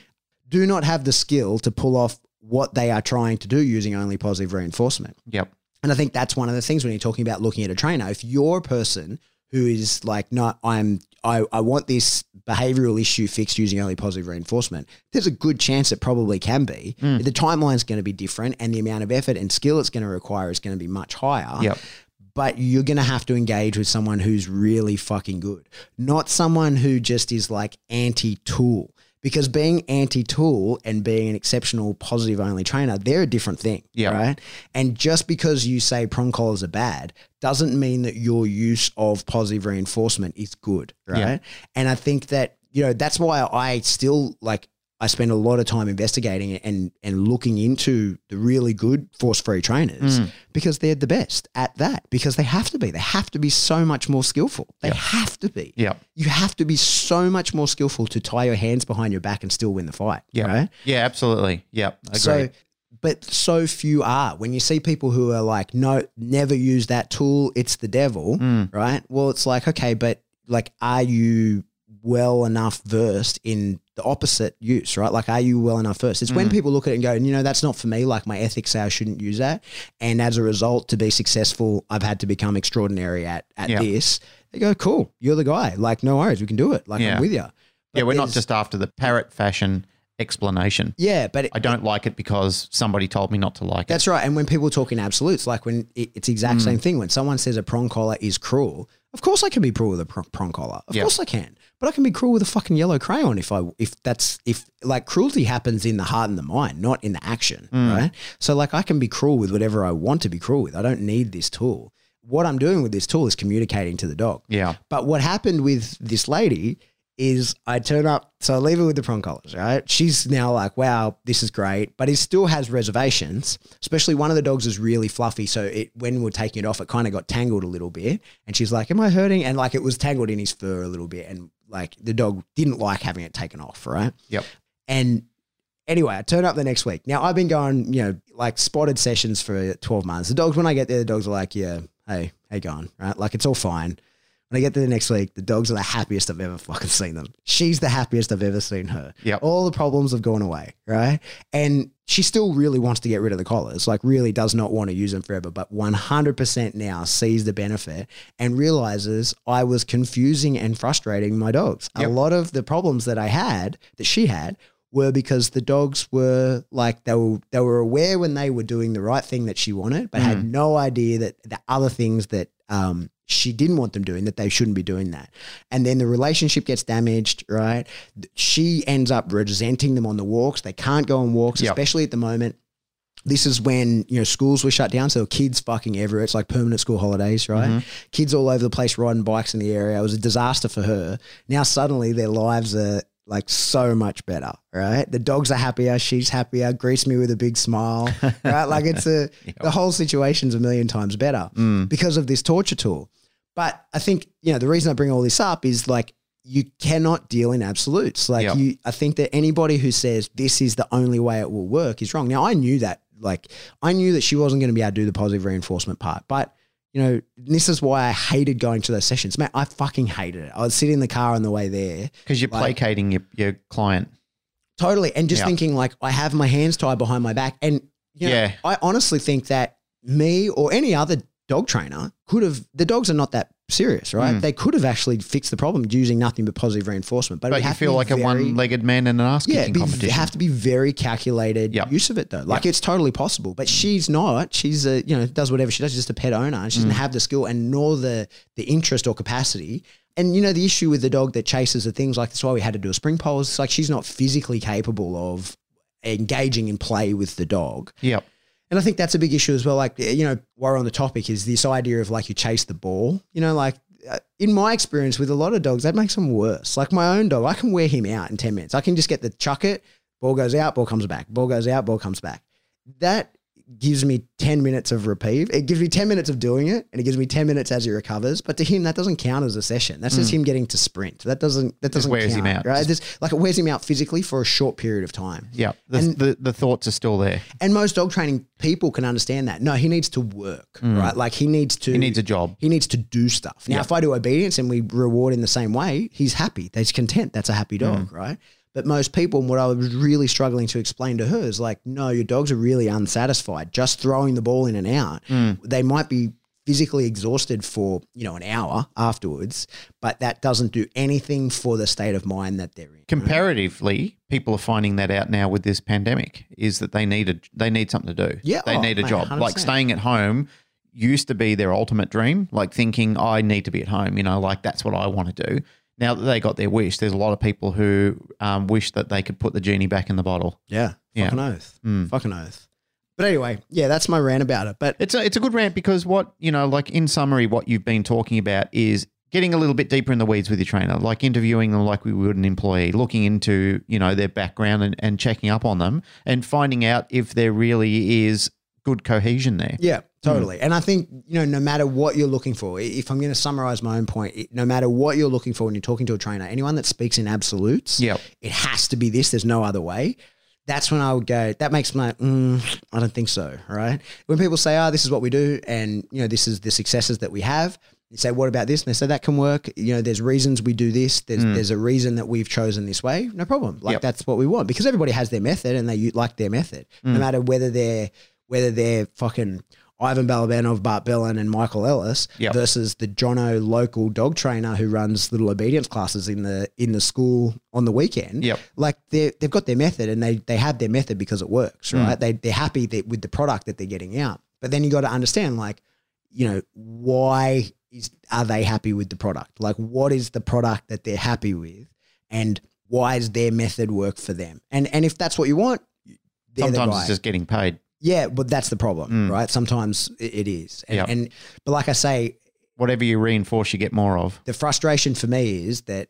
do not have the skill to pull off what they are trying to do using only positive reinforcement. Yep. And I think that's one of the things when you're talking about looking at a trainer. If you're a person who is like, no, I'm, I, I want this behavioral issue fixed using only positive reinforcement, there's a good chance it probably can be. Mm. The timeline's going to be different and the amount of effort and skill it's going to require is going to be much higher Yep. but you're going to have to engage with someone who's really fucking good, not someone who just is like anti tool. Because being anti tool and being an exceptional positive only trainer, they're a different thing. Yeah. Right. And just because you say prong collars are bad doesn't mean that your use of positive reinforcement is good. Right. Yeah. And I think that, you know, that's why I still like, I spend a lot of time investigating and and looking into the really good force free trainers Mm. because they're the best at that because they have to be. They have to be so much more skillful. They Yeah. have to be. Yep. You have to be so much more skillful to tie your hands behind your back and still win the fight. Yeah. Right? Yeah, absolutely. Agreed. So but so few are. When you see people who are like, no, never use that tool, it's the devil, Mm. right? Well, it's like, okay, but like, are you well enough versed in the opposite use, right? Like, are you well enough first? It's when Mm. people look at it and go, you know, that's not for me. Like, my ethics say I shouldn't use that. And as a result, to be successful, I've had to become extraordinary at, at Yeah. this. They go, cool, you're the guy. Like, no worries, we can do it. Like, Yeah. I'm with you. yeah, we're not just after the parrot fashion explanation. Yeah, but it, I don't like it because somebody told me not to like it. That's right. And when people talk in absolutes, like when it, it's the exact Mm. same thing. When someone says a prong collar is cruel, of course I can be cruel with a pr- prong collar. Of Yeah. course I can. But I can be cruel with a fucking yellow crayon if I if that's if like cruelty happens in the heart and the mind, not in the action, Mm. right? So like I can be cruel with whatever I want to be cruel with. I don't need this tool. What I'm doing with this tool is communicating to the dog. Yeah. But what happened with this lady is I turn up, so I leave her with the prong collars, right? She's now like, wow, this is great, but he still has reservations. Especially one of the dogs is really fluffy, so it when we're taking it off, it kind of got tangled a little bit, and she's like, "Am I hurting?" And like it was tangled in his fur a little bit, and like the dog didn't like having it taken off, right? Yep. And anyway, I turn up the next week. Now I've been going, you know, like spotted sessions for 12 months. The dogs, when I get there, the dogs are like, yeah, hey, hey, going? Right? Like it's all fine. When I get there the next week, the dogs are the happiest I've ever fucking seen them. She's the happiest I've ever seen her. Yeah. All the problems have gone away, right? And she still really wants to get rid of the collars, like really does not want to use them forever, but 100% now sees the benefit and realizes I was confusing and frustrating my dogs. A lot of the problems that I had, that she had, were because the dogs were like they were they were aware when they were doing the right thing that she wanted, but had mm. no idea that the other things that um, she didn't want them doing that they shouldn't be doing that. And then the relationship gets damaged, right? She ends up resenting them on the walks. They can't go on walks, Yep. especially at the moment. This is when you know schools were shut down, so kids fucking everywhere. It's like permanent school holidays, right? Kids all over the place riding bikes in the area. It was a disaster for her. Now suddenly their lives are like so much better, right? The dogs are happier, she's happier, greets me with a big smile, right? Like it's a the whole situation's a million times better mm. because of this torture tool. But I think you know the reason I bring all this up is like you cannot deal in absolutes. Like Yep. you, I think that anybody who says this is the only way it will work is wrong. Now I knew that, like I knew that she wasn't going to be able to do the positive reinforcement part, but you know this is why I hated going to those sessions. Man, I fucking hated it. I would sit in the car on the way there, Because you're Like- placating your, your client. totally, and just Yeah. thinking like I have my hands tied behind my back, and you know, Yeah. I honestly think that me or any other dog trainer could have. The dogs are not that serious, right? Mm. They could have actually fixed the problem using nothing but positive reinforcement. But, But you feel like a one-legged man in an ass Yeah, kicking competition. have to be very calculated Yep. use of it though. Like Yep. it's totally possible, but she's not. She's a you know does whatever she does. She's just a pet owner, and she Mm. doesn't have the skill and nor the the interest or capacity. And you know the issue with the dog that chases the things like that's why we had to do a spring pole. It's like she's not physically capable of engaging in play with the dog. Yep. And I think that's a big issue as well. Like, you know, while we're on the topic, is this idea of like you chase the ball. You know, like uh, in my experience with a lot of dogs, that makes them worse. Like my own dog, I can wear him out in 10 minutes. I can just get the chuck it, ball goes out, ball comes back, ball goes out, ball comes back. That gives me 10 minutes of reprieve. It gives me 10 minutes of doing it and it gives me 10 minutes as he recovers. But to him, that doesn't count as a session. That's just him getting to sprint. That doesn't, that doesn't Mm. wears count, him out. Right. Just, like it wears him out physically for a short period of time. Yeah. The, And- the, the thoughts are still there. And most dog training people can understand that. No, he needs to work, right? Like he needs to, Mm. He needs a job. he needs to do stuff. Now, if I do obedience and we reward in the same way, he's happy. He's content. That's a happy dog, right? But most people, and what I was really struggling to explain to her is like, no, your dogs are really unsatisfied. Just throwing the ball in and out. Mm. They might be physically exhausted for, you know, an hour afterwards, but that doesn't do anything for the state of mind that they're in. Comparatively, people are finding that out now with this pandemic is that they need a they need something to do. Yeah, they oh, need a oh, mate, job. Like 100%. staying at home used to be their ultimate dream. Like thinking, I need to be at home. You know, like that's what I want to do. Now that they got their wish, there's a lot of people who um, wish that they could put the genie back in the bottle. Yeah. Yeah. Fucking oath. Mm. Fucking oath. But anyway, yeah, that's my rant about it. But It's a, it's a good rant because what, you know, like in summary, what you've been talking about is getting a little bit deeper in the weeds with your trainer, like interviewing them like we would an employee, looking into, you know, their background and, and checking up on them and finding out if there really is good cohesion there. Yeah, Hmm. totally. And I think, you know, no matter what you're looking for, if I'm going to summarize my own point, it- no matter what you're looking for when you're talking to a trainer, anyone that speaks in absolutes, Yep. it has to be this. There's no other way. That's when I would go, that makes me like, mm, I don't think so. Right. When people say, oh, this is what we do and, you know, this is the successes that we have, you say, what about this? And they say, that can work. You know, there's reasons we do this. There's, hmm. there's a reason that we've chosen this way. No problem. Like Yep. that's what we want because everybody has their method and they like their method, no hmm. matter whether they're, whether they're fucking Ivan Balabanov, Bart Bellon, and Michael Ellis Yep. versus the Jono local dog trainer who runs little obedience classes in the in the school on the weekend. Yep. Like they they've got their method and they they have their method because it works, Mm. right? They they're happy that, with the product that they're getting out. But then you got to understand, like, you know, why is are they happy with the product? Like, what is the product that they're happy with, and why does their method work for them? And and if that's what you want, they're the Sometimes it's just getting paid. Yeah, but that's the problem, Mm. right? Sometimes it is. And, Yep. and but like I say, Whatever you reinforce, you get more of. the frustration for me is that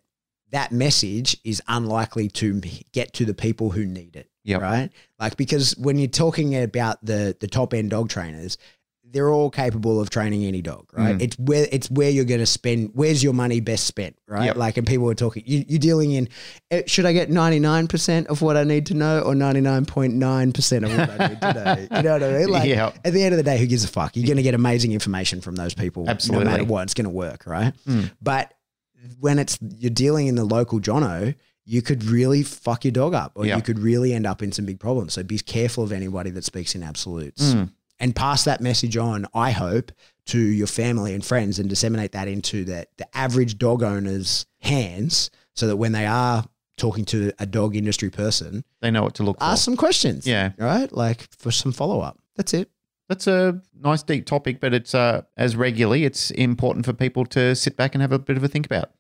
that message is unlikely to get to the people who need it. Yep. Right? Like because when you're talking about the the top end dog trainers, they're all capable of training any dog, right? Mm. It's where it's where you're going to spend. Where's your money best spent, right? Yep. Like, and people are talking. You, you're dealing in. eh, Should I get 99 percent of what I need to know, or 99.9 percent of what I need to know? You know what I mean? Like, Yeah. at the end of the day, who gives a fuck? You're going to get amazing information from those people, Absolutely. no matter what. It's going to work, right? Mm. But when it's you're dealing in the local Jono, you could really fuck your dog up, or Yeah. you could really end up in some big problems. So be careful of anybody that speaks in absolutes, Mm. And pass that message on. I hope to your family and friends, and disseminate that into that the average dog owner's hands, so that when they are talking to a dog industry person, They know what to look for. ask some questions. Yeah. right. Like for some follow up. That's it. That's a nice deep topic, but it's uh, as regularly, it's important for people to sit back and have a bit of a think about.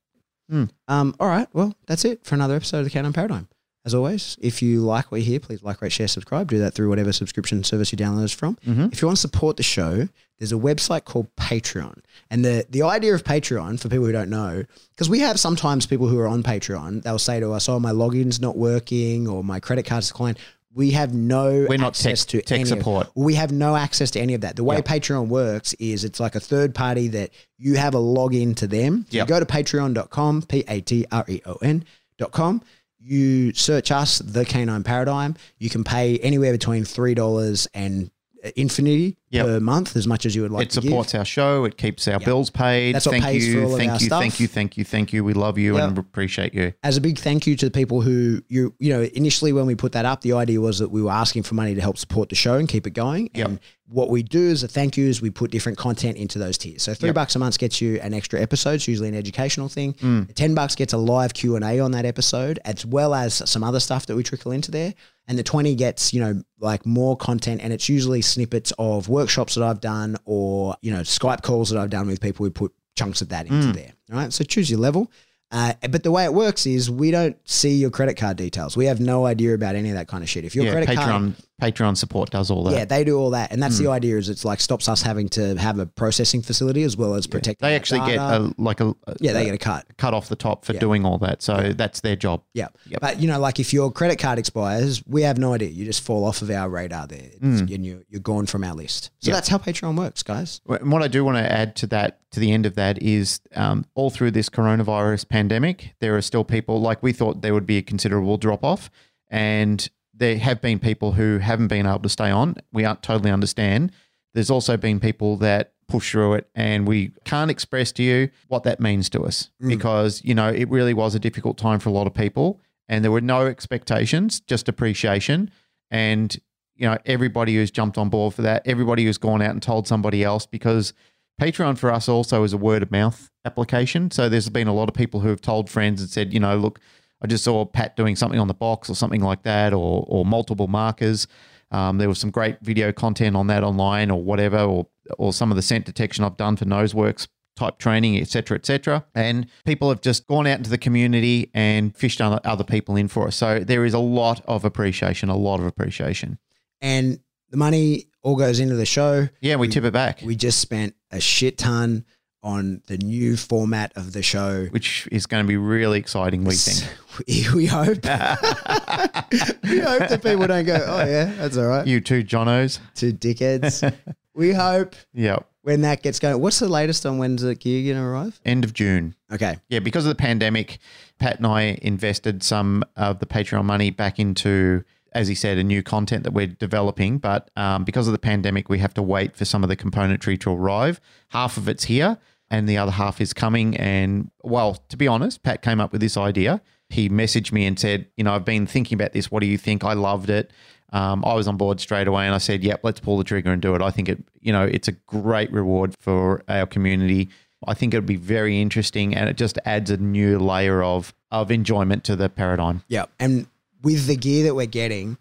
Um, all right. Well, that's it for another episode of the Canine Paradigm. As always, if you like what you hear, please like, rate, share, subscribe. Do that through whatever subscription service you download us from. Mhm. If you want to support the show, there's a website called Patreon. And the, the idea of Patreon, for people who don't know, because we have sometimes people who are on Patreon, they'll say to us, oh, my login's not working or my credit card's declined. We have no We're not tech, access to tech any of- support. we have no access to any of that. The way Yep. Patreon works is it's like a third party that you have a login to them. You go to patreon.com, P A T R E O N.com. You search us, The Canine Paradigm. You can pay anywhere between $3 and infinity Yep. per month, as much as you would like it supports our show. It keeps our bills paid. That's what thank pays you, for all of thank our you, stuff. thank you, thank you, thank you. We love you and appreciate you. as a big thank you to the people who you you know initially when we put that up the idea was that we were asking for money to help support the show and keep it going Yep. and what we do as a thank you is we put different content into those tiers so three Yep. bucks a month gets you an extra episode it's usually an educational thing Mm. 10 bucks gets a live q&a on that episode as well as some other stuff that we trickle into there and the 20 gets you know like more content and it's usually snippets of workshops that i've done or you know skype calls that i've done with people who put chunks of that into Mm. there right so choose your level uh, but the way it works is we don't see your credit card details. We have no idea about any of that kind of shit. If your yeah, credit Patreon card, Patreon support does all that. Yeah, they do all that, and that's Hmm. the idea. Is it's like stops us having to have a processing facility as well as protecting. they actually get a, like a, yeah, they a get a cut. cut off the top for Yeah. doing all that. So that's their job. Yeah, Yep. but you know, like if your credit card expires, we have no idea. You just fall off of our radar there, It's- and you, you're gone from our list. So Hmm. Yep. that's how Patreon works, guys. And what I do want to add to that, to the end of that, is um, all through this coronavirus pandemic, there are still people like we thought there would be a considerable drop off, and there have been people who haven't been able to stay on. We aren't totally understand. There's also been people that push through it, and we can't express to you what that means to us mm. because you know it really was a difficult time for a lot of people, and there were no expectations, just appreciation, and you know everybody who's jumped on board for that, everybody who's gone out and told somebody else because Patreon for us also is a word of mouth application. So there's been a lot of people who have told friends and said, you know, look, I just saw Pat doing something on the box or something like that, or or multiple markers. Um, there was some great video content on that online or whatever, or or some of the scent detection I've done for Noseworks type training, etc., cetera, et cetera. And people have just gone out into the community and fished other, other people in for us. So there is a lot of appreciation, a lot of appreciation. And the money all goes into the show. Yeah, we, tip it back, We just spent a shit ton on the new format of the show. which is going to be really exciting, we think. We, hope. we hope that people don't go, oh, yeah, that's all right. You two Jonos. Two dickheads. we hope Yep. when that gets going. What's the latest on when's the gear going to arrive? End of June. Okay. Yeah, because of the pandemic, Pat and I invested some of the Patreon money back into, as he said, a new content that we're developing. But um, because of the pandemic, we have to wait for some of the componentry to arrive. Half of it's here, and the other half is coming. And well, to be honest, Pat came up with this idea. He messaged me and said, "You know, I've been thinking about this. What do you think? I loved it." Um, I was on board straight away, and I said, "Yep, let's pull the trigger and do it." I think it, you know, it's a great reward for our community. I think it'd be very interesting, and it just adds a new layer of of enjoyment to the paradigm. Yeah. And with the gear that we're getting,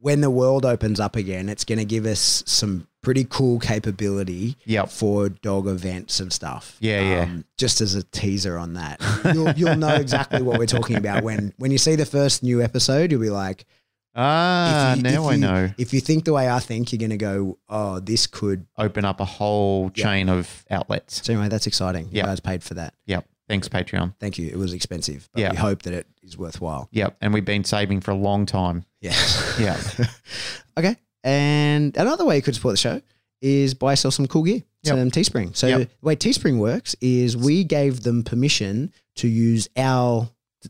when the world opens up again, it's going to give us some pretty cool capability Yep. for dog events and stuff. Um, Yeah, yeah. Just as a teaser on that, you'll, you'll know exactly what we're talking about when when you see the first new episode. You'll be like, Ah, you- now if I you- know. If you think the way I think, you're going to go, oh, this could. Open up a whole Yeah. chain of outlets. So anyway, that's exciting. Yeah. You guys paid for that. Yep. Thanks, Patreon. Thank you. It was expensive, but Yeah. we hope that it is worthwhile. Yep. And we've been saving for a long time. Yeah. Yeah. okay. And another way you could support the show is buy yourself some cool gear, Yep. some Teespring. So Yep. the way Teespring works is we gave them permission to use our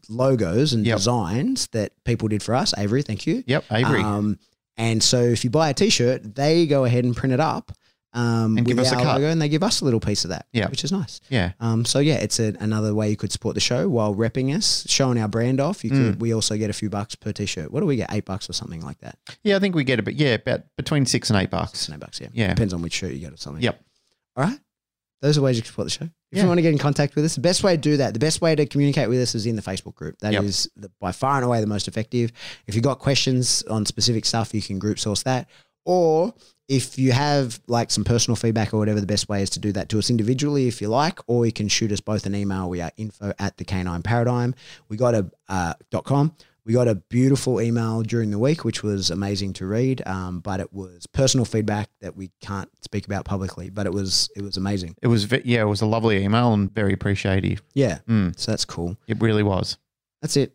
logos and Yep. designs that people did for us. Avery, thank you. Yep. Avery. Um, and so if you buy a T-shirt, they go ahead and print it up um, And give us a cut. logo, and they give us a little piece of that, Yeah. which is nice. yeah. Um, so yeah, it's a, another way you could support the show while repping us, showing our brand off. You Mm. could. We also get a few bucks per T-shirt. What do we get? Eight bucks or something like that. Yeah. I think we get a bit. yeah, about between six and eight Six bucks. and eight bucks. Yeah. Yeah. Depends on which shirt you get or something. Yep. All right. Those are ways you can support the show. If Yeah. you want to get in contact with us, the best way to do that, the best way to communicate with us is in the Facebook group. That is Yep. the, by far and away the most effective. If you've got questions on specific stuff, you can group source that. Or if you have like some personal feedback or whatever, the best way is to do that to us individually if you like, or you can shoot us both an email. We are info at the canine paradigm. We got a uh, dot com. We got a beautiful email during the week, which was amazing to read. Um, but it was personal feedback that we can't speak about publicly. But it was it was amazing. It was, yeah, it was a lovely email and very appreciative. Yeah. Mm. So that's cool. It really was. That's it.